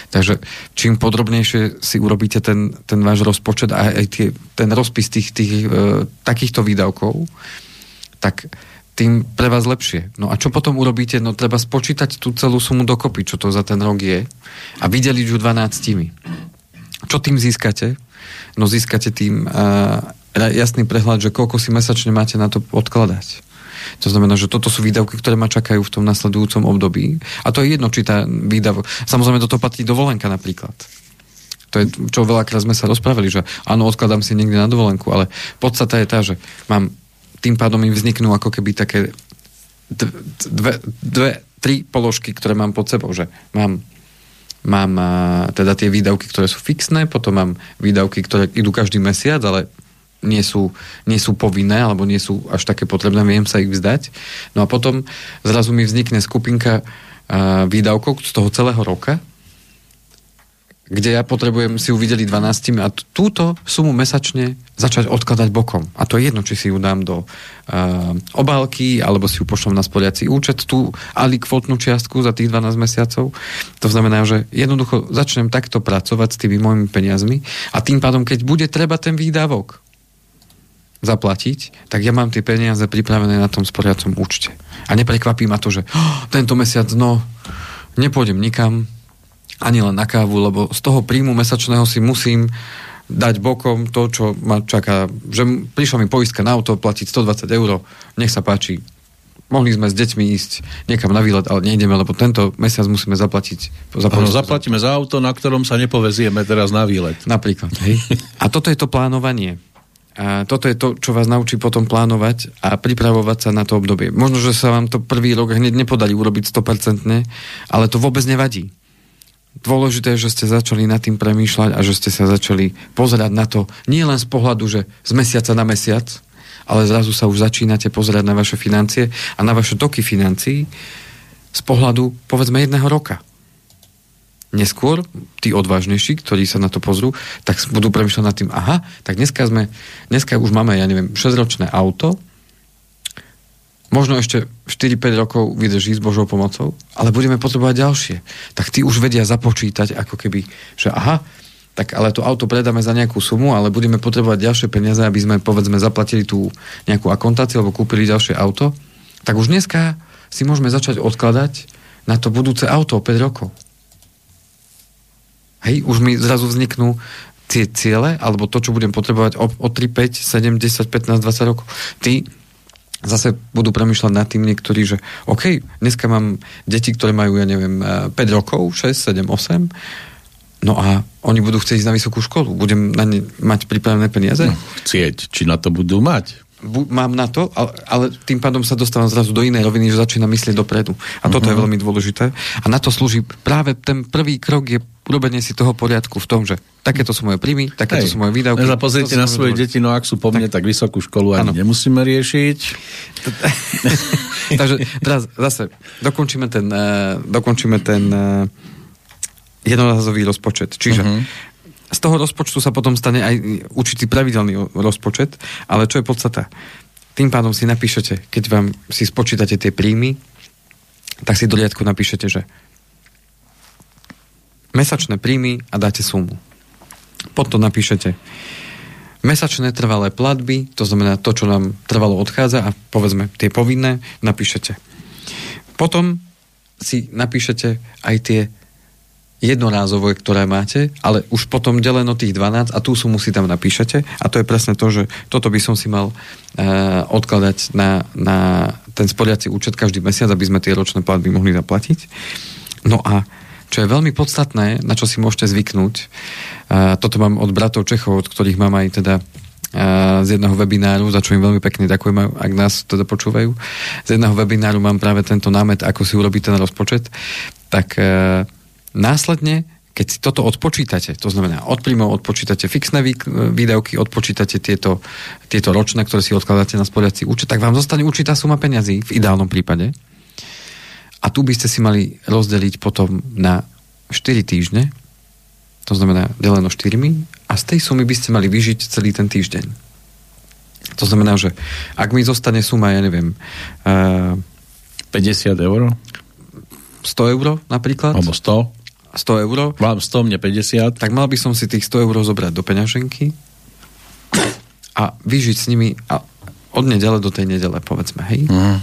Takže čím podrobnejšie si urobíte ten, ten váš rozpočet a aj tie, ten rozpis tých, tých e, takýchto výdavkov, tak tým pre vás lepšie. No a čo potom urobíte? No treba spočítať tú celú sumu dokopy, čo to za ten rok je a vydeliť ju 12. Čo tým získate? No získate tým uh, jasný prehľad, že koľko si mesačne máte na to odkladať. To znamená, že toto sú výdavky, ktoré ma čakajú v tom nasledujúcom období. A to je jedno, či tá výdav... Samozrejme, toto patrí dovolenka napríklad. To je, čo veľakrát sme sa rozprávali, že áno, odkladám si niekde na dovolenku, ale podstata je tá, že mám tým pádom im vzniknú ako keby také dve, dve, tri položky, ktoré mám pod sebou, že mám mám teda tie výdavky, ktoré sú fixné, potom mám výdavky, ktoré idú každý mesiac, ale nie sú, nie sú povinné, alebo nie sú až také potrebné, viem sa ich vzdať. No a potom zrazu mi vznikne skupinka výdavkov z toho celého roka, kde ja potrebujem si ju videli 12 a túto sumu mesačne začať odkladať bokom. A to je jedno, či si ju dám do uh, obálky, alebo si ju pošlom na sporiaci účet, tú alikvotnú čiastku za tých 12 mesiacov. To znamená, že jednoducho začnem takto pracovať s tými mojimi peniazmi a tým pádom, keď bude treba ten výdavok zaplatiť, tak ja mám tie peniaze pripravené na tom sporiacom účte. A neprekvapí ma to, že oh, tento mesiac, no, nepôjdem nikam, ani len na kávu, lebo z toho príjmu mesačného si musím dať bokom to, čo ma čaká. Že prišla mi poistka na auto, platiť 120 eur, nech sa páči. Mohli sme s deťmi ísť niekam na výlet, ale nejdeme, lebo tento mesiac musíme zaplatiť. ano, zaplatíme za auto, na ktorom sa nepovezieme teraz na výlet. Napríklad. Hej. A toto je to plánovanie. A toto je to, čo vás naučí potom plánovať a pripravovať sa na to obdobie. Možno, že sa vám to prvý rok hneď nepodarí urobiť 100%, ale to vôbec nevadí dôležité, že ste začali nad tým premýšľať a že ste sa začali pozerať na to nie len z pohľadu, že z mesiaca na mesiac, ale zrazu sa už začínate pozerať na vaše financie a na vaše toky financií z pohľadu, povedzme, jedného roka. Neskôr, tí odvážnejší, ktorí sa na to pozrú, tak budú premýšľať nad tým, aha, tak dneska sme, dneska už máme, ja neviem, 6-ročné auto, možno ešte 4-5 rokov vydrží s Božou pomocou, ale budeme potrebovať ďalšie. Tak tí už vedia započítať, ako keby, že aha, tak ale to auto predáme za nejakú sumu, ale budeme potrebovať ďalšie peniaze, aby sme povedzme zaplatili tú nejakú akontáciu alebo kúpili ďalšie auto, tak už dneska si môžeme začať odkladať na to budúce auto o 5 rokov. Hej, už mi zrazu vzniknú tie ciele, alebo to, čo budem potrebovať o, o 3, 5, 7, 10, 15, 20 rokov. Ty zase budú premyšľať nad tým niektorí, že OK, dneska mám deti, ktoré majú, ja neviem, 5 eh, rokov, 6, 7, 8, no a oni budú chcieť ísť na vysokú školu. Budem na ne mať pripravené peniaze? No, chcieť, či na to budú mať? Mám na to, ale, ale tým pádom sa dostávam zrazu do inej roviny, že začína myslieť dopredu. A toto uh-huh. je mhm. veľmi dôležité. A na to slúži práve ten prvý krok je urobenie si toho poriadku v tom, že takéto sú moje príjmy, takéto Hej. sú moje výdavky. Ja pozrite na svoje deti, no ak sú po mne, tak, tak vysokú školu ani ano. nemusíme riešiť. Takže teraz zase dokončíme ten, uh, dokončíme ten uh, jednorazový rozpočet. Čiže uh-huh. Z toho rozpočtu sa potom stane aj určitý pravidelný rozpočet, ale čo je podstata? Tým pádom si napíšete, keď vám si spočítate tie príjmy, tak si do riadku napíšete, že mesačné príjmy a dáte sumu. Potom napíšete mesačné trvalé platby, to znamená to, čo nám trvalo odchádza a povedzme tie povinné, napíšete. Potom si napíšete aj tie jednorázové, ktoré máte, ale už potom deleno tých 12 a tú sumu si tam napíšete a to je presne to, že toto by som si mal uh, odkladať na, na ten sporiaci účet každý mesiac, aby sme tie ročné platby mohli zaplatiť. No a čo je veľmi podstatné, na čo si môžete zvyknúť. A toto mám od bratov Čechov, od ktorých mám aj teda z jedného webináru, za čo im veľmi pekne ďakujem, ak nás teda počúvajú. Z jedného webináru mám práve tento námet, ako si urobiť ten rozpočet. Tak následne, keď si toto odpočítate, to znamená od príjmov odpočítate fixné výdavky, odpočítate tieto, tieto ročné, ktoré si odkladáte na sporiaci účet, tak vám zostane určitá suma peňazí v ideálnom prípade a tu by ste si mali rozdeliť potom na 4 týždne, to znamená deleno 4 a z tej sumy by ste mali vyžiť celý ten týždeň. To znamená, že ak mi zostane suma, ja neviem... Uh, 50 eur? 100 eur napríklad. Alebo 100. 100 eur. Vám 100, mne 50. Tak mal by som si tých 100 eur zobrať do peňaženky a vyžiť s nimi a od nedele do tej nedele, povedzme, hej. Mm.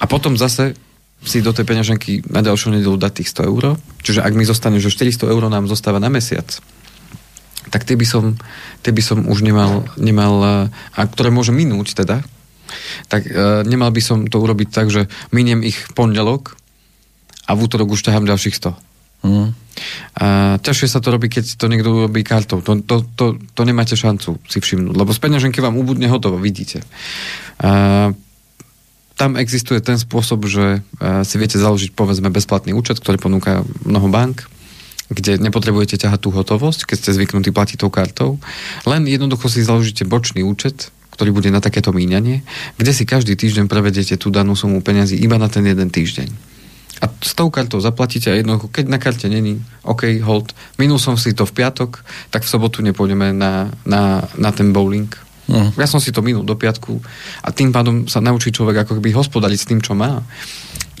A potom zase si do tej peňaženky na ďalšiu nedelu dať tých 100 eur. Čiže ak mi zostane, že 400 eur nám zostáva na mesiac, tak tie by som, tie by som už nemal, nemal a ktoré môže minúť teda, tak e, nemal by som to urobiť tak, že miniem ich pondelok a v útorok už ťahám ďalších 100. Mm. A ťažšie sa to robí, keď to niekto urobí kartou. To, to, to, to nemáte šancu si všimnúť, lebo z peňaženky vám ubudne hotovo, vidíte. A tam existuje ten spôsob, že e, si viete založiť povedzme bezplatný účet, ktorý ponúka mnoho bank, kde nepotrebujete ťahať tú hotovosť, keď ste zvyknutí platiť tou kartou. Len jednoducho si založíte bočný účet, ktorý bude na takéto míňanie, kde si každý týždeň prevediete tú danú sumu peniazy iba na ten jeden týždeň. A s tou kartou zaplatíte a jednoducho, keď na karte není, OK, hold, minul som si to v piatok, tak v sobotu nepôjdeme na, na, na ten bowling, Uh-huh. Ja som si to minul do piatku a tým pádom sa naučí človek ako keby hospodariť s tým, čo má.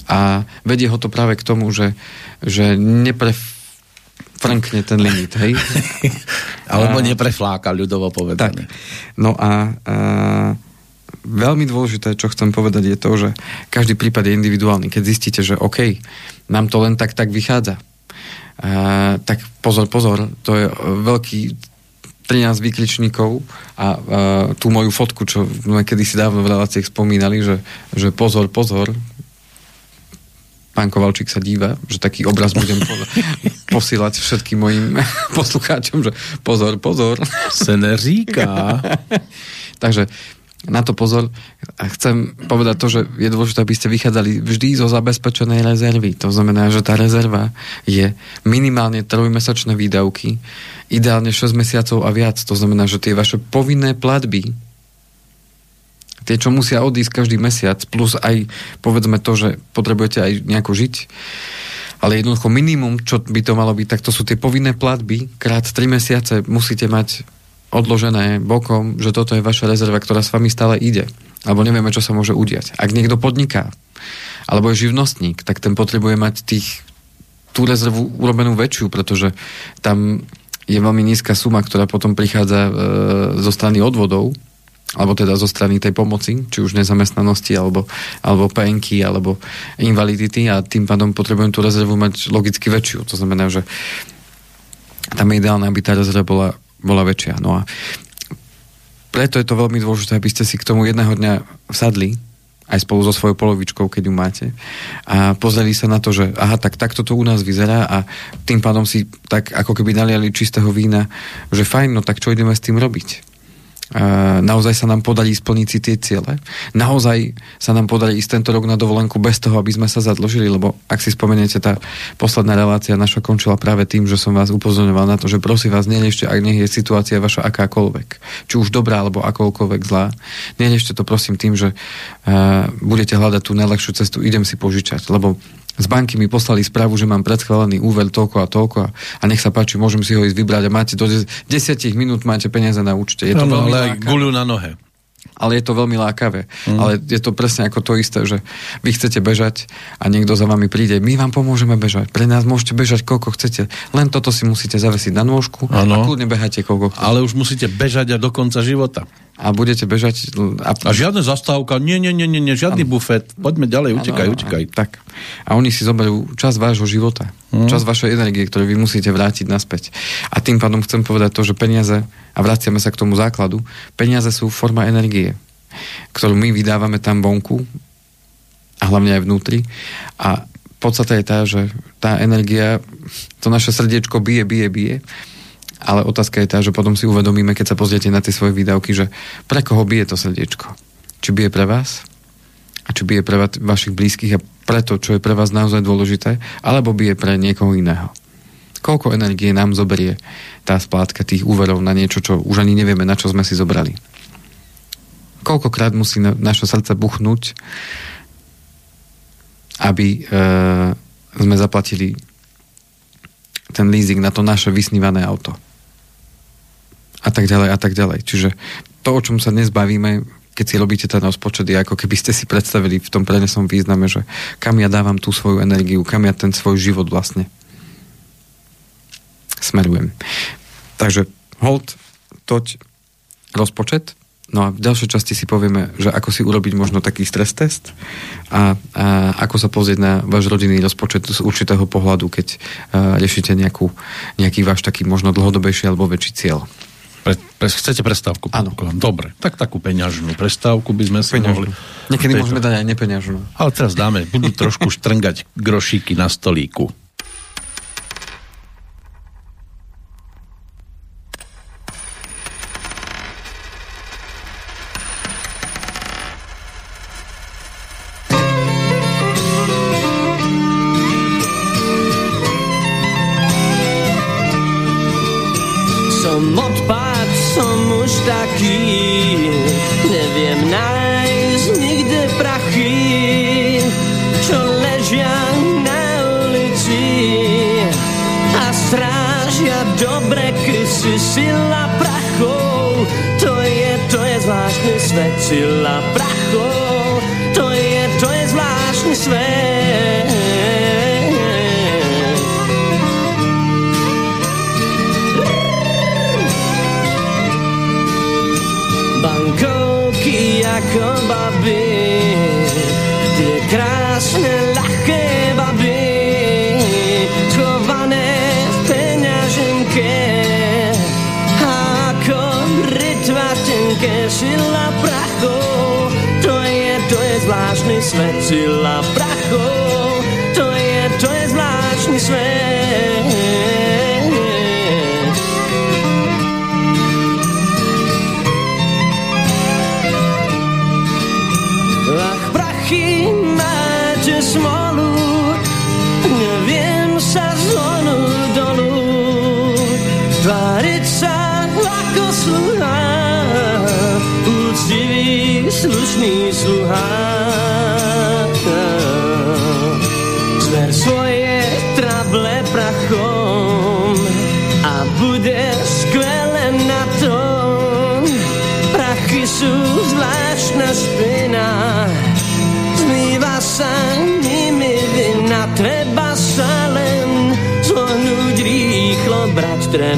A vedie ho to práve k tomu, že, že neprefrankne ten limit, hej? Alebo a, neprefláka, ľudovo povedané. Tak. No a, a veľmi dôležité, čo chcem povedať, je to, že každý prípad je individuálny. Keď zistíte, že OK, nám to len tak tak vychádza, a, tak pozor, pozor, to je veľký 13 výkričníkov a, a tú moju fotku, čo sme kedysi dávno v reláciách spomínali, že, že pozor, pozor, pán Kovalčík sa díva, že taký obraz budem po, posílať všetkým mojim poslucháčom, že pozor, pozor. Se neříká. Takže na to pozor. A chcem povedať to, že je dôležité, aby ste vychádzali vždy zo zabezpečenej rezervy. To znamená, že tá rezerva je minimálne trojmesačné výdavky, ideálne 6 mesiacov a viac. To znamená, že tie vaše povinné platby, tie, čo musia odísť každý mesiac, plus aj povedzme to, že potrebujete aj nejako žiť, ale jednoducho minimum, čo by to malo byť, tak to sú tie povinné platby, krát 3 mesiace musíte mať odložené bokom, že toto je vaša rezerva, ktorá s vami stále ide. Alebo nevieme, čo sa môže udiať. Ak niekto podniká, alebo je živnostník, tak ten potrebuje mať tých, tú rezervu urobenú väčšiu, pretože tam je veľmi nízka suma, ktorá potom prichádza e, zo strany odvodov, alebo teda zo strany tej pomoci, či už nezamestnanosti, alebo, alebo penky, alebo invalidity a tým pádom potrebujem tú rezervu mať logicky väčšiu. To znamená, že tam je ideálne, aby tá rezerva bola, bola väčšia. No a preto je to veľmi dôležité, aby ste si k tomu jedného dňa sadli, aj spolu so svojou polovičkou, keď ju máte. A pozreli sa na to, že aha, tak takto to u nás vyzerá a tým pádom si tak ako keby naliali čistého vína, že fajn, no tak čo ideme s tým robiť? Naozaj sa nám podarí splniť si tie ciele. Naozaj sa nám podarí ísť tento rok na dovolenku bez toho, aby sme sa zadložili, lebo ak si spomeniete, tá posledná relácia naša končila práve tým, že som vás upozorňoval na to, že prosím vás, neliešte, ak nech je situácia vaša akákoľvek, či už dobrá alebo akoľkoľvek zlá, neliešte to prosím tým, že uh, budete hľadať tú najlepšiu cestu, idem si požičať, lebo z banky mi poslali správu, že mám predschválený úver toľko a toľko a, a nech sa páči, môžem si ho ísť vybrať a máte do 10 minút máte peniaze na účte. Je to no, veľmi ale aj guľu na nohe ale je to veľmi lákavé. Mm. Ale je to presne ako to isté, že vy chcete bežať a niekto za vami príde. My vám pomôžeme bežať. Pre nás môžete bežať koľko chcete. Len toto si musíte zavesiť na nôžku ano. a kľudne behajte koľko chcete. Ale už musíte bežať a do konca života. A budete bežať... A, a žiadna zastávka, nie, nie, nie, nie, žiadny ano. bufet. Poďme ďalej, utekaj, ano, utekaj. Tak. A oni si zoberú čas vášho života. Mm. Čas vašej energie, ktorú vy musíte vrátiť naspäť. A tým pádom chcem povedať to, že peniaze a vraciame sa k tomu základu, peniaze sú forma energie, ktorú my vydávame tam vonku a hlavne aj vnútri a podstate je tá, že tá energia, to naše srdiečko bije, bije, bije, ale otázka je tá, že potom si uvedomíme, keď sa pozriete na tie svoje výdavky, že pre koho bije to srdiečko. Či bije pre vás? A či bije pre vašich blízkych a pre to, čo je pre vás naozaj dôležité, alebo bije pre niekoho iného. Koľko energie nám zoberie tá splátka tých úverov na niečo, čo už ani nevieme, na čo sme si zobrali. Koľkokrát musí na, naše srdce buchnúť, aby e, sme zaplatili ten leasing na to naše vysnívané auto. A tak ďalej, a tak ďalej. Čiže to, o čom sa dnes bavíme, keď si robíte ten rozpočet, je ako keby ste si predstavili v tom prenesom význame, že kam ja dávam tú svoju energiu, kam ja ten svoj život vlastne smerujem. Takže hold, toť, rozpočet, No a v ďalšej časti si povieme, že ako si urobiť možno taký stres test a, a ako sa pozrieť na váš rodinný rozpočet z určitého pohľadu, keď uh, riešite nejakú, nejaký váš taký možno dlhodobejší alebo väčší cieľ. Pre, pre, chcete prestávku? Áno. Dobre, tak takú peňažnú prestávku by sme si mohli... Niekedy môžeme dať aj nepeňažnú. Ale teraz dáme, budú trošku štrngať grošíky na stolíku.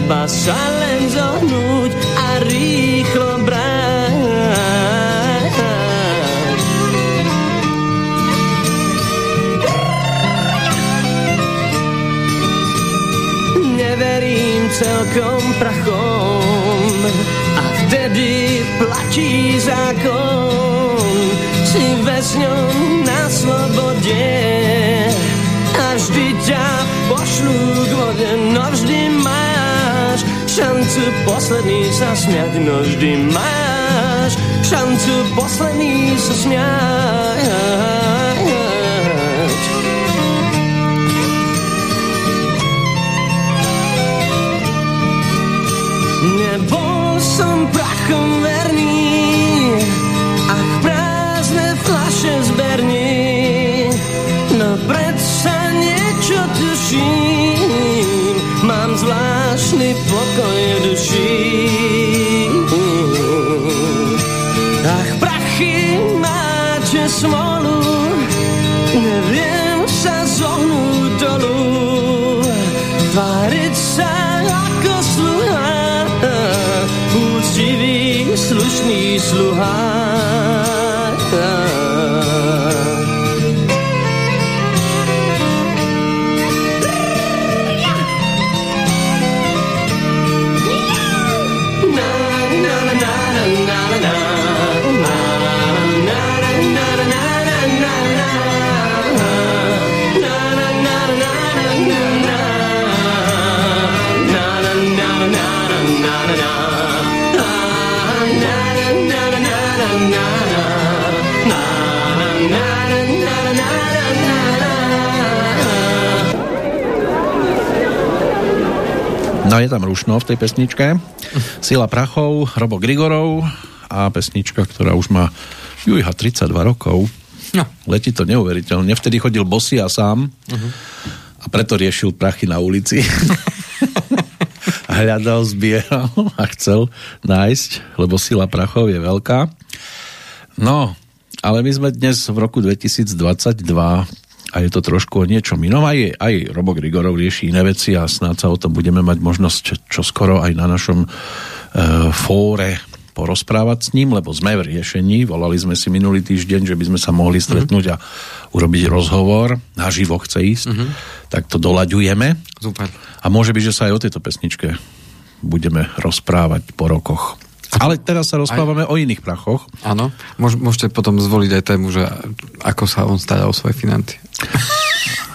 Treba sa len zohnúť a rýchlo brať. Neverím celkom prachom a vtedy platí zákon si väzňom na slobode šancu posledný sa smiať, no vždy máš šancu posledný sa smiať. Nebol som prachom verný, ach prázdne flaše zberní, no predsa niečo tuším, mám zvláštny pokoj v duši. Ach prachy, máte smolu, neviem sa zohnúť dolu, tváriť sa ako sluha, úctivý, slušný sluha. No je tam Rušno v tej pesničke. Sila prachov, Robo Grigorov a pesnička, ktorá už má juha 32 rokov. No. Letí to neuveriteľne. Vtedy chodil bosy a sám uh-huh. a preto riešil prachy na ulici. Hľadal, zbieral a chcel nájsť, lebo sila prachov je veľká. No, ale my sme dnes v roku 2022 a je to trošku o niečom inom. Aj, aj Robo Grigorov rieši iné veci a snáď sa o tom budeme mať možnosť čoskoro aj na našom e, fóre porozprávať s ním, lebo sme v riešení. Volali sme si minulý týždeň, že by sme sa mohli stretnúť mm-hmm. a urobiť rozhovor. Naživo chce ísť. Mm-hmm. Tak to doľaďujeme. Super. A môže byť, že sa aj o tejto pesničke budeme rozprávať po rokoch. Ale teraz sa rozprávame aj... o iných prachoch. Áno, môžete potom zvoliť aj tému, že ako sa on stará o svoje financie.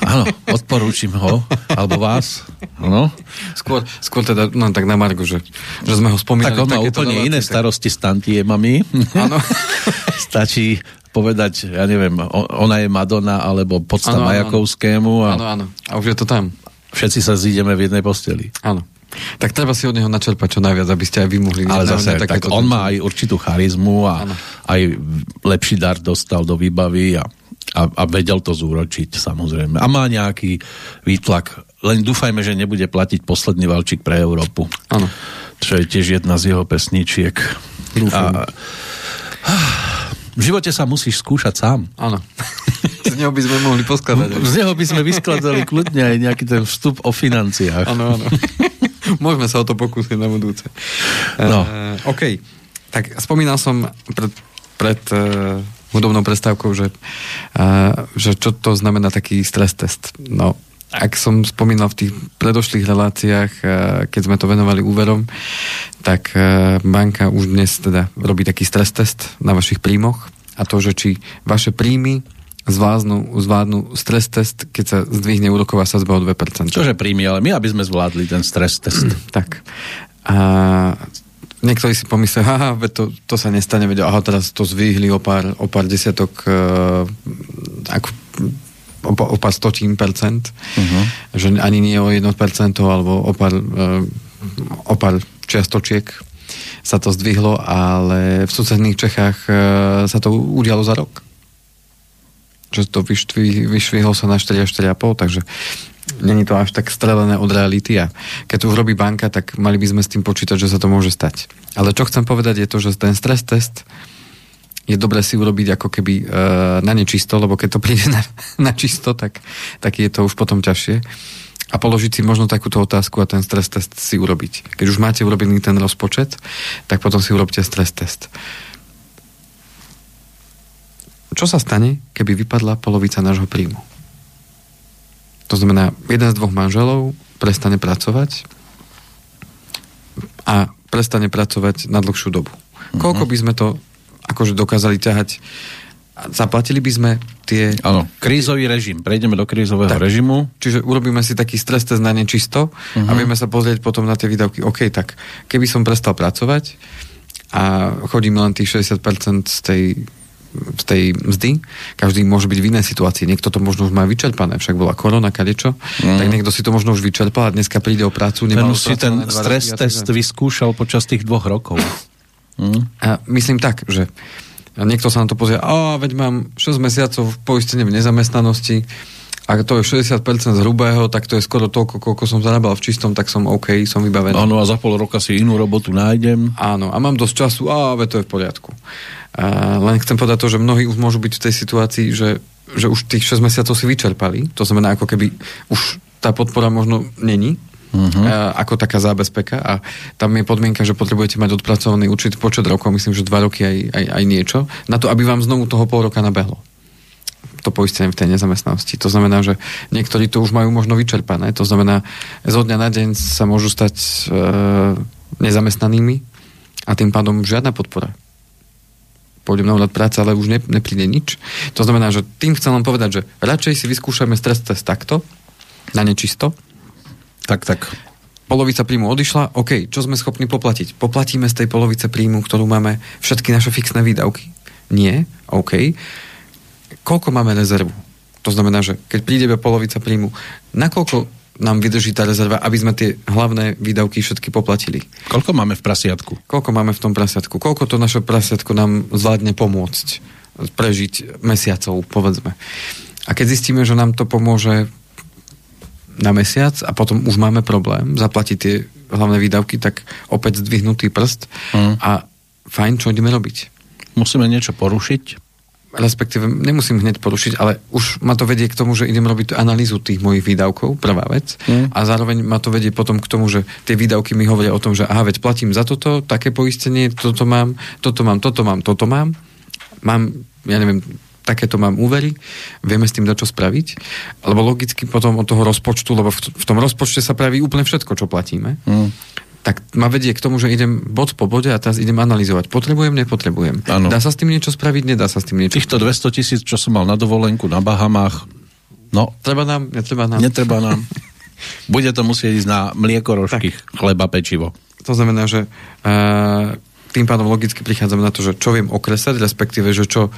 Áno, odporúčim ho, alebo vás. Áno. Skôr, skôr teda, no tak na Margu, že, že sme ho spomínali. Tak on má úplne iné starosti s tantiemami. Áno. Stačí povedať, ja neviem, ona je Madonna, alebo podsta ano, Majakovskému. A... Áno, áno. A už je to tam. Všetci sa zídeme v jednej posteli. Áno. Tak treba si od neho načerpať čo najviac, aby ste aj vy mohli... Ale zase, tak on má aj určitú charizmu a ano. aj lepší dar dostal do výbavy a, a, a vedel to zúročiť, samozrejme. A má nejaký výtlak. Len dúfajme, že nebude platiť posledný valčík pre Európu. Áno. Čo je tiež jedna z jeho pesničiek. A, v živote sa musíš skúšať sám. Áno. Z neho by sme mohli poskladať. Z neho by sme vyskladali kľudne aj nejaký ten vstup o financiách. Áno, áno. Môžeme sa o to pokúsiť na budúce. No. Uh, OK. Tak spomínal som pred, pred uh, hudobnou prestávkou, že, uh, že čo to znamená taký stres test. No, ak som spomínal v tých predošlých reláciách, keď sme to venovali úverom, tak banka už dnes teda robí taký stres test na vašich príjmoch a to, že či vaše príjmy zvládnu, zvládnu stres test, keď sa zdvihne úroková sazba o 2%. Čože príjmy, ale my, aby sme zvládli ten stres test. tak. A niektorí si pomyslia, haha, to, to sa nestane, veď aha, teraz to zvýhli o pár, o pár desiatok uh, ako, o, o pár stotín percent, uh-huh. že ani nie o 1% alebo o pár, uh, o pár čiastočiek sa to zdvihlo, ale v susedných Čechách uh, sa to udialo za rok že to vyštví, vyšvihlo sa na 4 až 4,5, takže není to až tak strelené od reality a keď to urobí banka, tak mali by sme s tým počítať, že sa to môže stať. Ale čo chcem povedať je to, že ten stres test je dobré si urobiť ako keby uh, na nečisto, lebo keď to príde na, na čisto, tak, tak je to už potom ťažšie. A položiť si možno takúto otázku a ten stres test si urobiť. Keď už máte urobený ten rozpočet, tak potom si urobte stres test. Čo sa stane, keby vypadla polovica nášho príjmu? To znamená, jeden z dvoch manželov prestane pracovať a prestane pracovať na dlhšiu dobu. Mm-hmm. Koľko by sme to akože dokázali ťahať zaplatili by sme tie... Áno, krízový režim. Prejdeme do krízového tak, režimu. Čiže urobíme si taký stres test na nečisto uh-huh. a mhm. vieme sa pozrieť potom na tie výdavky. OK, tak keby som prestal pracovať a chodím len tých 60% z tej z tej mzdy. Každý môže byť v inej situácii. Niekto to možno už má vyčerpané, však bola korona, kadečo. Mm. Tak niekto si to možno už vyčerpal a dneska príde o prácu. Ten už si ten stres test vyskúšal počas tých dvoch rokov. Mm. A myslím tak, že niekto sa na to pozrie, a veď mám 6 mesiacov v poistení v nezamestnanosti, ak to je 60% z hrubého, tak to je skoro toľko, koľko som zarábal v čistom, tak som OK, som vybavený. Áno, a za pol roka si inú robotu nájdem. Áno, a mám dosť času, a to je v poriadku. A len chcem povedať to, že mnohí už môžu byť v tej situácii, že, že už tých 6 mesiacov si vyčerpali. To znamená, ako keby už tá podpora možno není, uh-huh. ako taká zábezpeka a tam je podmienka, že potrebujete mať odpracovaný určitý počet rokov, myslím, že dva roky aj, aj, aj niečo, na to, aby vám znovu toho pol roka nabehlo to poistenie v tej nezamestnanosti. To znamená, že niektorí to už majú možno vyčerpané. To znamená, zo dňa na deň sa môžu stať e, nezamestnanými a tým pádom žiadna podpora. Pôjdem na úrad práce, ale už ne, nepríde nič. To znamená, že tým chcem len povedať, že radšej si vyskúšame stres test takto, na nečisto, tak, tak. Polovica príjmu odišla, OK, čo sme schopní poplatiť? Poplatíme z tej polovice príjmu, ktorú máme, všetky naše fixné výdavky? Nie, OK. Koľko máme rezervu? To znamená, že keď príde polovica príjmu, nakoľko nám vydrží tá rezerva, aby sme tie hlavné výdavky všetky poplatili. Koľko máme v prasiatku? Koľko máme v tom prasiatku? Koľko to naše prasiatko nám zvládne pomôcť prežiť mesiacov, povedzme. A keď zistíme, že nám to pomôže na mesiac a potom už máme problém zaplatiť tie hlavné výdavky, tak opäť zdvihnutý prst mm. a fajn, čo ideme robiť. Musíme niečo porušiť? Respektíve, nemusím hneď porušiť, ale už ma to vedie k tomu, že idem robiť analýzu tých mojich výdavkov, prvá vec. Mm. A zároveň ma to vedie potom k tomu, že tie výdavky mi hovoria o tom, že aha, veď platím za toto, také poistenie, toto mám, toto mám, toto mám, toto mám. Mám, ja neviem, takéto mám úvery, vieme s tým dať čo spraviť, lebo logicky potom od toho rozpočtu, lebo v, v tom rozpočte sa praví úplne všetko, čo platíme, mm. Tak ma vedie k tomu, že idem bod po bode a teraz idem analyzovať. Potrebujem, nepotrebujem. Ano. Dá sa s tým niečo spraviť, nedá sa s tým niečo Týchto 200 tisíc, čo som mal na dovolenku na Bahamách, no... Treba nám, netreba nám. Netreba nám. Bude to musieť ísť na mliekorožky, chleba, pečivo. To znamená, že uh, tým pádom logicky prichádzame na to, že čo viem okresať, respektíve, že čo,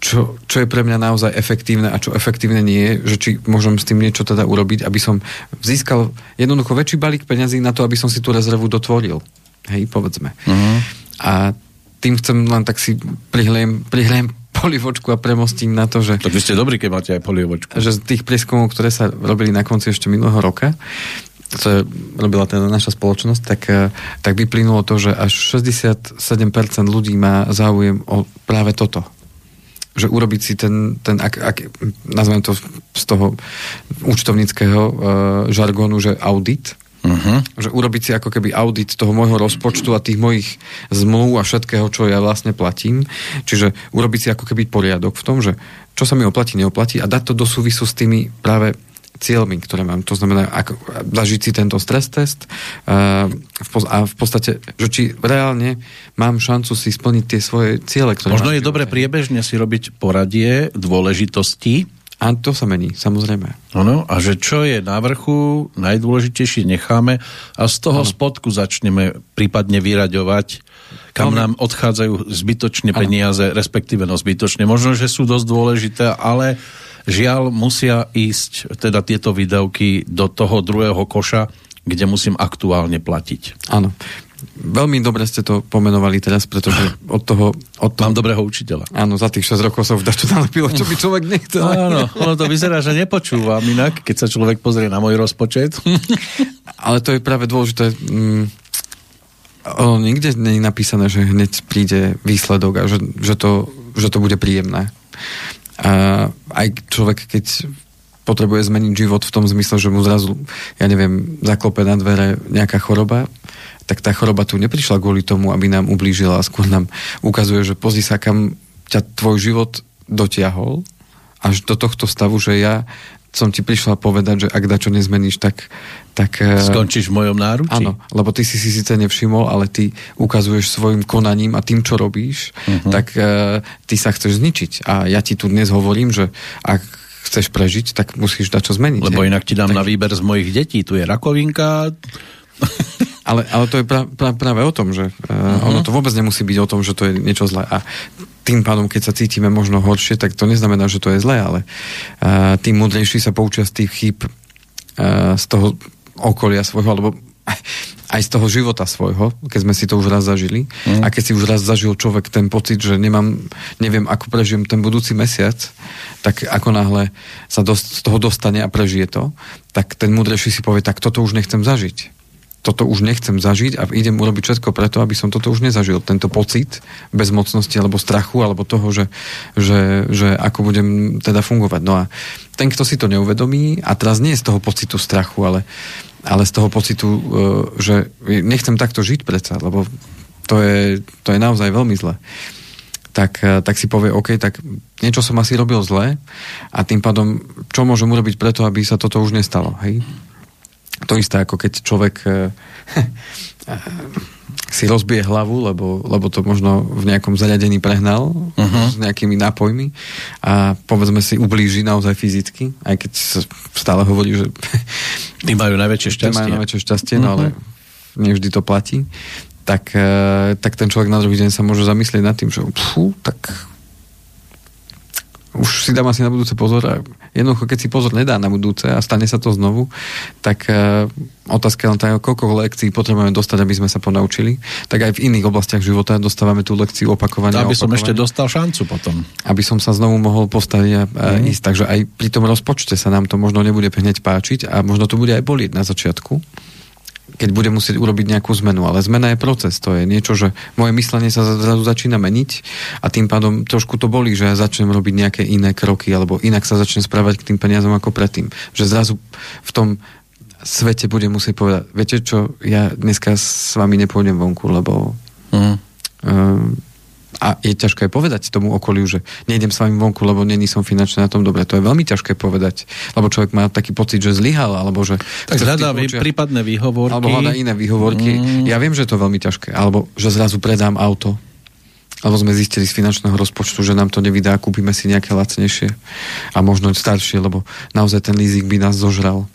čo, čo je pre mňa naozaj efektívne a čo efektívne nie je, že či môžem s tým niečo teda urobiť, aby som získal jednoducho väčší balík peňazí na to, aby som si tú rezervu dotvoril. Hej, povedzme. Uh-huh. A tým chcem len tak si prihlejem, prihlejem polivočku a premostím na to, že... Tak vy ste dobrí, keď máte aj polivočku. Že z tých prieskumov, ktoré sa robili na konci ešte minulého roka, čo robila teda naša spoločnosť, tak, eh, tak vyplynulo to, že až 67% ľudí má záujem o práve toto. Že urobiť si ten, ten ak, ak, nazvem to z toho účtovníckého uh, žargónu, že audit, Uh-huh. Že urobiť si ako keby audit toho môjho rozpočtu a tých mojich zmluv a všetkého, čo ja vlastne platím. Čiže urobiť si ako keby poriadok v tom, že čo sa mi oplatí, neoplatí a dať to do súvisu s tými práve cieľmi, ktoré mám. To znamená, ako, zažiť si tento stres test v, a v podstate, že či reálne mám šancu si splniť tie svoje ciele. Ktoré Možno je dobre priebežne si robiť poradie dôležitosti. A to sa mení, samozrejme. Ano, a že čo je na vrchu, najdôležitejšie necháme a z toho ano. spodku začneme prípadne vyraďovať, kam ano. nám odchádzajú zbytočne peniaze, ano. respektíve no zbytočne. Možno, že sú dosť dôležité, ale Žiaľ, musia ísť teda tieto výdavky do toho druhého koša, kde musím aktuálne platiť. Áno. Veľmi dobre ste to pomenovali teraz, pretože od toho... Od toho Mám dobrého učiteľa. Áno, za tých 6 rokov sa už dačo nalepilo, čo by človek nechcel. Áno, ono to vyzerá, že nepočúvam inak, keď sa človek pozrie na môj rozpočet. Ale to je práve dôležité. Mm, ono nikde nie je napísané, že hneď príde výsledok a že, že to že to bude príjemné. Aj človek, keď potrebuje zmeniť život v tom zmysle, že mu zrazu, ja neviem, zaklope na dvere nejaká choroba, tak tá choroba tu neprišla kvôli tomu, aby nám ublížila a skôr nám ukazuje, že pozri sa, kam ťa tvoj život dotiahol až do tohto stavu, že ja som ti prišla povedať, že ak dačo nezmeníš, tak... tak eh, Skončíš v mojom náručí? Áno, lebo ty si si síce nevšimol, ale ty ukazuješ svojim konaním a tým, čo robíš, uh-huh. tak uh, ty sa chceš zničiť. A ja ti tu dnes hovorím, že ak chceš prežiť, tak musíš dať čo zmeniť. Lebo inak ti dám tak... na výber z mojich detí. Tu je rakovinka... ale, ale to je pra, pra, práve o tom, že uh, uh-huh. ono to vôbec nemusí byť o tom, že to je niečo zlé. A tým pádom, keď sa cítime možno horšie, tak to neznamená, že to je zlé, ale uh, tým múdrejší sa poučia z tých chýb uh, z toho okolia svojho, alebo aj z toho života svojho, keď sme si to už raz zažili. Mm. A keď si už raz zažil človek ten pocit, že nemám, neviem, ako prežijem ten budúci mesiac, tak ako náhle sa z toho dostane a prežije to, tak ten múdrejší si povie, tak toto už nechcem zažiť toto už nechcem zažiť a idem urobiť všetko preto, aby som toto už nezažil. Tento pocit bezmocnosti alebo strachu alebo toho, že, že, že ako budem teda fungovať. No a ten, kto si to neuvedomí a teraz nie z toho pocitu strachu, ale, ale z toho pocitu, e, že nechcem takto žiť predsa, lebo to je, to je naozaj veľmi zle tak, e, tak si povie, OK, tak niečo som asi robil zle a tým pádom, čo môžem urobiť preto, aby sa toto už nestalo, hej? To isté ako keď človek e, si rozbije hlavu, lebo, lebo to možno v nejakom zariadení prehnal uh-huh. s nejakými nápojmi a povedzme si ublíži naozaj fyzicky, aj keď stále hovorí, že tí majú najväčšie šťastie. majú najväčšie šťastie, uh-huh. no ale mhm. nevždy to platí. Tak, e, tak ten človek na druhý deň sa môže zamyslieť nad tým, že pfú, tak už si dám asi na budúce pozor a jednoducho, keď si pozor nedá na budúce a stane sa to znovu, tak uh, otázka je len tak, koľko lekcií potrebujeme dostať, aby sme sa ponaučili, tak aj v iných oblastiach života dostávame tú lekciu opakovania. Aby som ešte dostal šancu potom. Aby som sa znovu mohol postaviť a, a mm. ísť. Takže aj pri tom rozpočte sa nám to možno nebude hneď páčiť a možno to bude aj bolieť na začiatku keď bude musieť urobiť nejakú zmenu. Ale zmena je proces, to je niečo, že moje myslenie sa zrazu začína meniť a tým pádom trošku to bolí, že ja začnem robiť nejaké iné kroky alebo inak sa začnem správať k tým peniazom ako predtým. Že zrazu v tom svete bude musieť povedať, viete čo, ja dneska s vami nepôjdem vonku, lebo mm. uh, a je ťažké povedať tomu okoliu, že nejdem s vami vonku, lebo není som finančne na tom dobre. To je veľmi ťažké povedať, lebo človek má taký pocit, že zlyhal, alebo že... Tak hľadá prípadné výhovorky. Alebo hľadá iné výhovorky. Mm. Ja viem, že to je veľmi ťažké. Alebo že zrazu predám auto. Alebo sme zistili z finančného rozpočtu, že nám to nevydá, kúpime si nejaké lacnejšie a možno staršie, lebo naozaj ten leasing by nás zožral.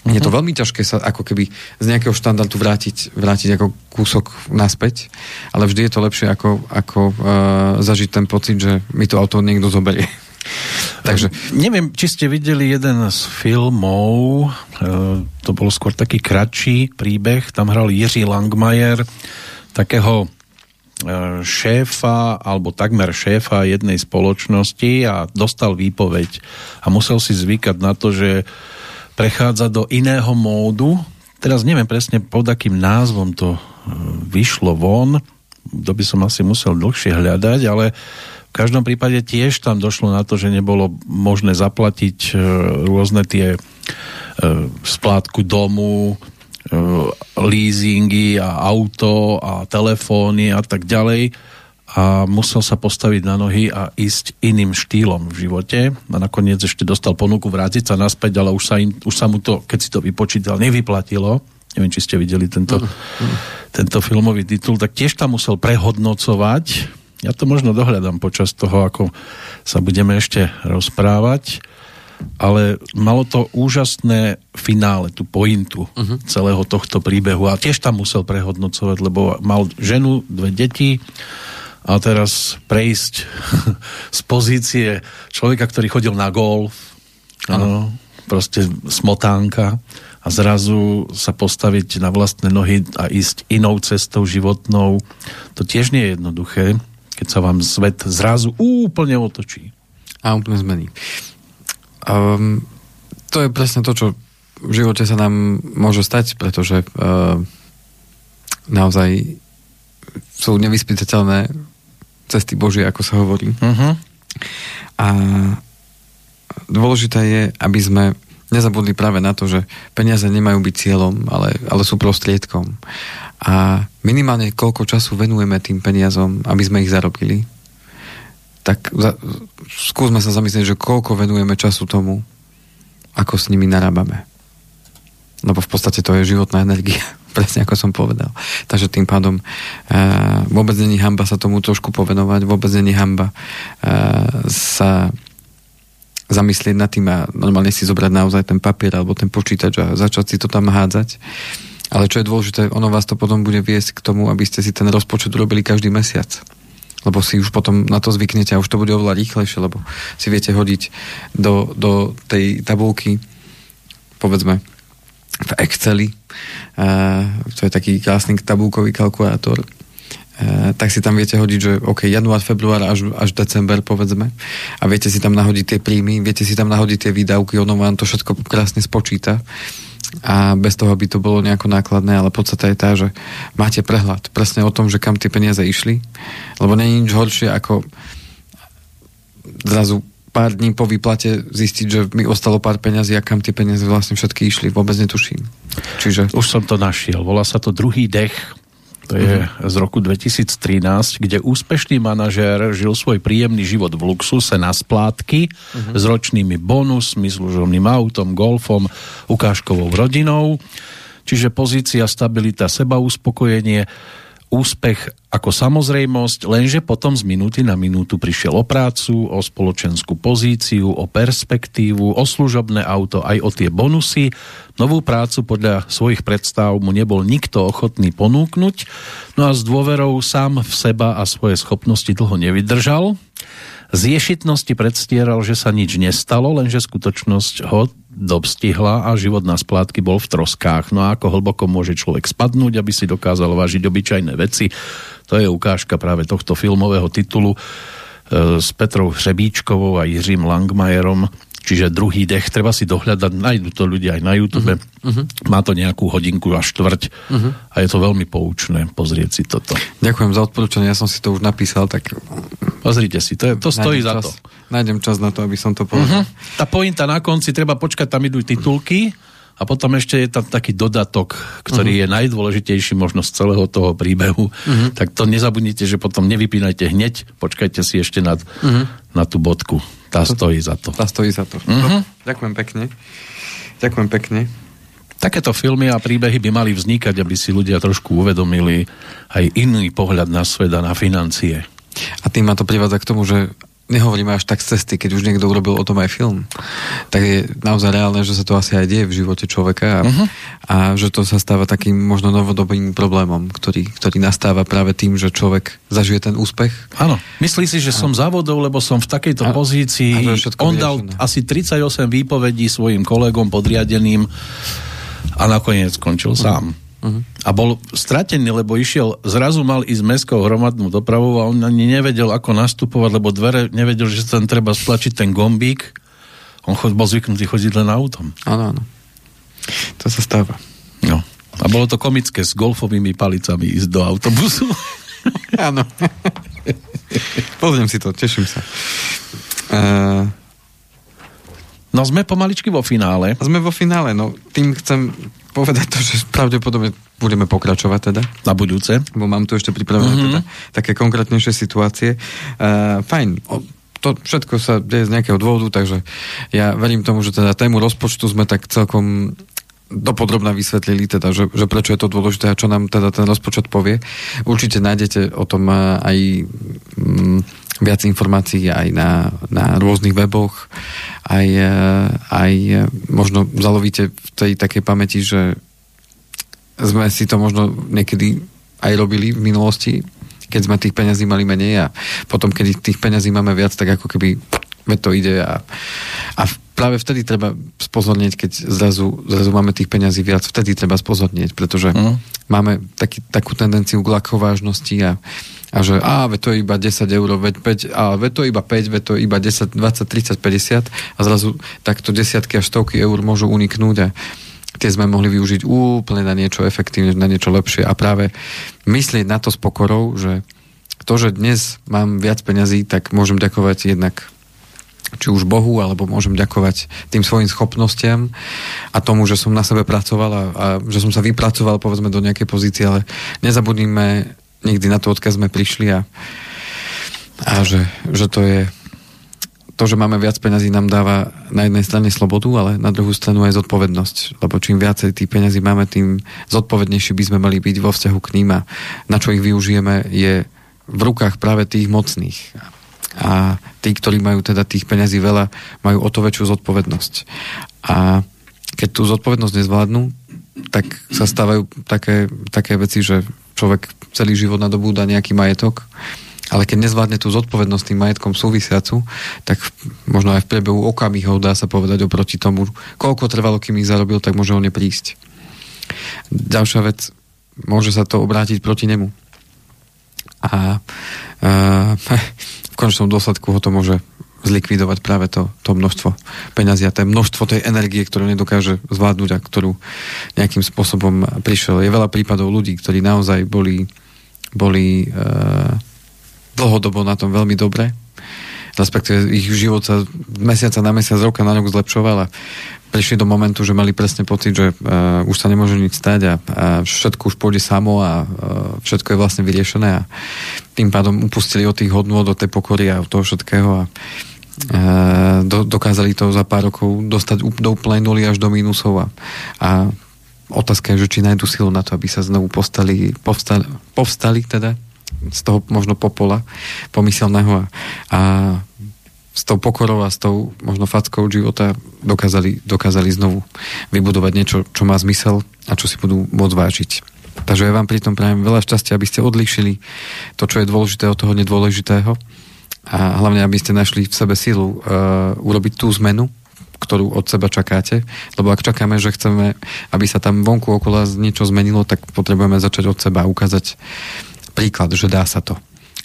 Uh-huh. Je to mhm. veľmi ťažké sa ako keby z nejakého štandardu vrátiť, vrátiť ako kúsok naspäť, ale vždy je to lepšie ako, ako uh, zažiť ten pocit, že mi to auto niekto zoberie. Takže... Neviem, či ste videli jeden z filmov, uh, to bol skôr taký kratší príbeh, tam hral Jiří Langmajer, takého uh, šéfa, alebo takmer šéfa jednej spoločnosti a dostal výpoveď a musel si zvykať na to, že prechádza do iného módu. Teraz neviem presne pod akým názvom to e, vyšlo von, to by som asi musel dlhšie hľadať, ale v každom prípade tiež tam došlo na to, že nebolo možné zaplatiť e, rôzne tie e, splátku domu, leasingy a auto a telefóny a tak ďalej a musel sa postaviť na nohy a ísť iným štýlom v živote a nakoniec ešte dostal ponuku vrátiť sa naspäť, ale už sa, im, už sa mu to, keď si to vypočítal, nevyplatilo. Neviem, či ste videli tento, uh. tento filmový titul, tak tiež tam musel prehodnocovať. Ja to možno dohľadám počas toho, ako sa budeme ešte rozprávať, ale malo to úžasné finále, tú pointu uh-huh. celého tohto príbehu a tiež tam musel prehodnocovať, lebo mal ženu, dve deti, a teraz prejsť z pozície človeka, ktorý chodil na golf, ano. proste smotánka a zrazu sa postaviť na vlastné nohy a ísť inou cestou životnou, to tiež nie je jednoduché, keď sa vám svet zrazu úplne otočí. A úplne zmení. Um, to je presne to, čo v živote sa nám môže stať, pretože uh, naozaj sú nevyspytateľné cesty Božie, ako sa hovorí. Uh-huh. A dôležité je, aby sme nezabudli práve na to, že peniaze nemajú byť cieľom, ale, ale sú prostriedkom. A minimálne koľko času venujeme tým peniazom, aby sme ich zarobili, tak za, skúsme sa zamyslieť, že koľko venujeme času tomu, ako s nimi narábame. Lebo v podstate to je životná energia, presne ako som povedal. Takže tým pádom e, vôbec není hamba sa tomu trošku povenovať, vôbec není hamba e, sa zamyslieť nad tým a normálne si zobrať naozaj ten papier alebo ten počítač a začať si to tam hádzať. Ale čo je dôležité, ono vás to potom bude viesť k tomu, aby ste si ten rozpočet urobili každý mesiac. Lebo si už potom na to zvyknete a už to bude oveľa rýchlejšie, lebo si viete hodiť do, do tej tabulky, povedzme, v Exceli, uh, to je taký krásny tabulkový kalkulátor, Eh, tak si tam viete hodiť, že OK, január, február až, až december, povedzme, a viete si tam nahodiť tie príjmy, viete si tam nahodiť tie výdavky, ono vám to všetko krásne spočíta. A bez toho, aby to bolo nejako nákladné, ale podstata je tá, že máte prehľad presne o tom, že kam tie peniaze išli, lebo je nič horšie ako zrazu pár dní po výplate zistiť, že mi ostalo pár peňazí a kam tie peniaze vlastne všetky išli, vôbec netuším. Čiže... Už som to našiel, volá sa to druhý dech to je mm-hmm. z roku 2013, kde úspešný manažér žil svoj príjemný život v luxuse na splátky mm-hmm. s ročnými bonusmi, služobným autom, golfom, ukážkovou rodinou. Čiže pozícia, stabilita, seba uspokojenie úspech ako samozrejmosť, lenže potom z minúty na minútu prišiel o prácu, o spoločenskú pozíciu, o perspektívu, o služobné auto, aj o tie bonusy. Novú prácu podľa svojich predstav mu nebol nikto ochotný ponúknuť, no a s dôverou sám v seba a svoje schopnosti dlho nevydržal. Z ješitnosti predstieral, že sa nič nestalo, lenže skutočnosť ho dobstihla a život na splátky bol v troskách. No a ako hlboko môže človek spadnúť, aby si dokázal vážiť obyčajné veci. To je ukážka práve tohto filmového titulu e, s Petrou Hřebíčkovou a Jiřím Langmajerom čiže druhý dech, treba si dohľadať, nájdú to ľudia aj na YouTube, uh-huh. má to nejakú hodinku a štvrť uh-huh. a je to veľmi poučné pozrieť si toto. Ďakujem za odporúčanie, ja som si to už napísal, tak... Pozrite si, to, je, to stojí za čas, to. Nájdem čas na to, aby som to povedal. Uh-huh. Tá pointa na konci, treba počkať, tam idú titulky, a potom ešte je tam taký dodatok, ktorý uh-huh. je najdôležitejší možno z celého toho príbehu. Uh-huh. Tak to nezabudnite, že potom nevypínajte hneď, počkajte si ešte nad, uh-huh. na tú bodku. Tá stojí za to. Tá stojí za to. Uh-huh. Ďakujem pekne. Ďakujem pekne. Takéto filmy a príbehy by mali vznikať, aby si ľudia trošku uvedomili aj iný pohľad na svet a na financie. A tým ma to privádza k tomu, že nehovoríme až tak z cesty, keď už niekto urobil o tom aj film, tak je naozaj reálne, že sa to asi aj deje v živote človeka a, uh-huh. a že to sa stáva takým možno novodobým problémom, ktorý, ktorý nastáva práve tým, že človek zažije ten úspech. Áno, myslí si, že a... som závodov, lebo som v takejto a, pozícii. A On dal asi 38 výpovedí svojim kolegom podriadeným a nakoniec skončil uh-huh. sám. Uh-huh. A bol stratený, lebo išiel, zrazu mal ísť mestskou hromadnú dopravou a on ani nevedel, ako nastupovať, lebo dvere nevedel, že tam treba stlačiť ten gombík. On chod, bol zvyknutý chodiť len autom. Áno, áno. To sa stáva. No. A bolo to komické s golfovými palicami ísť do autobusu. áno. Pozriem si to, teším sa. Uh... No sme pomaličky vo finále. Sme vo finále, no tým chcem povedať to, že pravdepodobne budeme pokračovať teda. Na budúce. Bo mám tu ešte pripravené mm-hmm. teda také konkrétnejšie situácie. Uh, fajn, to všetko sa deje z nejakého dôvodu, takže ja verím tomu, že teda tému rozpočtu sme tak celkom dopodrobne vysvetlili, teda, že, že prečo je to dôležité a čo nám teda ten rozpočet povie. Určite nájdete o tom aj mm, viac informácií aj na, na rôznych weboch, aj, aj možno zalovíte v tej takej pamäti, že sme si to možno niekedy aj robili v minulosti, keď sme tých peňazí mali menej a potom, keď tých peňazí máme viac, tak ako keby to ide a, a práve vtedy treba spozornieť, keď zrazu, zrazu máme tých peňazí viac, vtedy treba spozornieť, pretože mm. Máme taký, takú tendenciu k lakovážnosti a, a že a ve to je iba 10 eur, veď 5, a ve to iba 5, ve to iba 10, 20, 30, 50 a zrazu takto desiatky až stovky eur môžu uniknúť a tie sme mohli využiť úplne na niečo efektívne, na niečo lepšie a práve myslieť na to s pokorou, že to, že dnes mám viac peňazí, tak môžem ďakovať jednak či už Bohu, alebo môžem ďakovať tým svojim schopnostiam a tomu, že som na sebe pracoval a, a že som sa vypracoval povedzme do nejakej pozície, ale nezabudnime nikdy na to, odkiaľ sme prišli a, a že, že to je to, že máme viac peňazí, nám dáva na jednej strane slobodu, ale na druhú stranu aj zodpovednosť. Lebo čím viacej tých peňazí máme, tým zodpovednejší by sme mali byť vo vzťahu k ním a na čo ich využijeme je v rukách práve tých mocných. A tí, ktorí majú teda tých peňazí veľa, majú o to väčšiu zodpovednosť. A keď tú zodpovednosť nezvládnu, tak sa stávajú také, také veci, že človek celý život nadobúda nejaký majetok ale keď nezvládne tú zodpovednosť tým majetkom súvisiacu, tak možno aj v priebehu okamihov dá sa povedať oproti tomu, koľko trvalo, kým ich zarobil, tak môže on neprísť. Ďalšia vec, môže sa to obrátiť proti nemu. A, a v končnom dôsledku ho to môže zlikvidovať práve to, to množstvo peňazí a to množstvo tej energie, ktorú nedokáže zvládnuť a ktorú nejakým spôsobom prišiel. Je veľa prípadov ľudí, ktorí naozaj boli, boli uh, dlhodobo na tom veľmi dobre. Respektíve ich život sa mesiaca na mesiac, roka na rok zlepšoval a prišli do momentu, že mali presne pocit, že uh, už sa nemôže nič stať a, a všetko už pôjde samo a uh, všetko je vlastne vyriešené a tým pádom upustili od tých hodnôt, do tej pokory a od toho všetkého a uh, do, dokázali to za pár rokov dostať do úplnej nuly až do mínusov a, a otázka je, že či nájdu silu na to, aby sa znovu postali, povstali, povstali teda z toho možno popola pomyselného a, a s tou pokorou a s tou možno fackou života dokázali, dokázali znovu vybudovať niečo, čo má zmysel a čo si budú môcť vážiť. Takže ja vám pri tom prajem veľa šťastia, aby ste odlišili to, čo je dôležité od toho nedôležitého a hlavne, aby ste našli v sebe silu uh, urobiť tú zmenu, ktorú od seba čakáte. Lebo ak čakáme, že chceme, aby sa tam vonku okolo niečo zmenilo, tak potrebujeme začať od seba ukázať príklad, že dá sa to.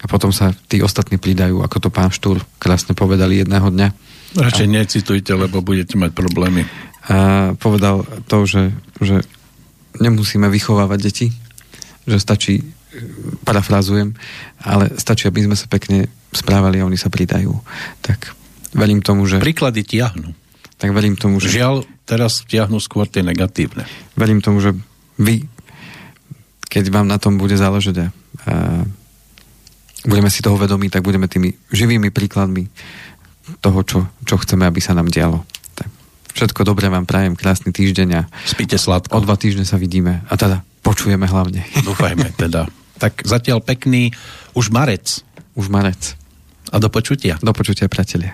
A potom sa tí ostatní pridajú, ako to pán Štúr krásne povedali jedného dňa. Radšej necitujte, lebo budete mať problémy. A povedal to, že, že nemusíme vychovávať deti, že stačí, parafrazujem, ale stačí, aby sme sa pekne správali a oni sa pridajú. Tak verím tomu, že... Príklady tiahnu. Tak verím tomu, že... Žiaľ, teraz tiahnu skôr tie negatívne. Verím tomu, že vy, keď vám na tom bude záležať a budeme si toho vedomí, tak budeme tými živými príkladmi toho, čo, čo chceme, aby sa nám dialo. Tak všetko dobré vám prajem, krásny týždeň a spíte sladko. O dva týždne sa vidíme a teda počujeme hlavne. Dúfajme teda. Tak zatiaľ pekný už marec. Už marec. A do počutia. Do počutia, priatelia.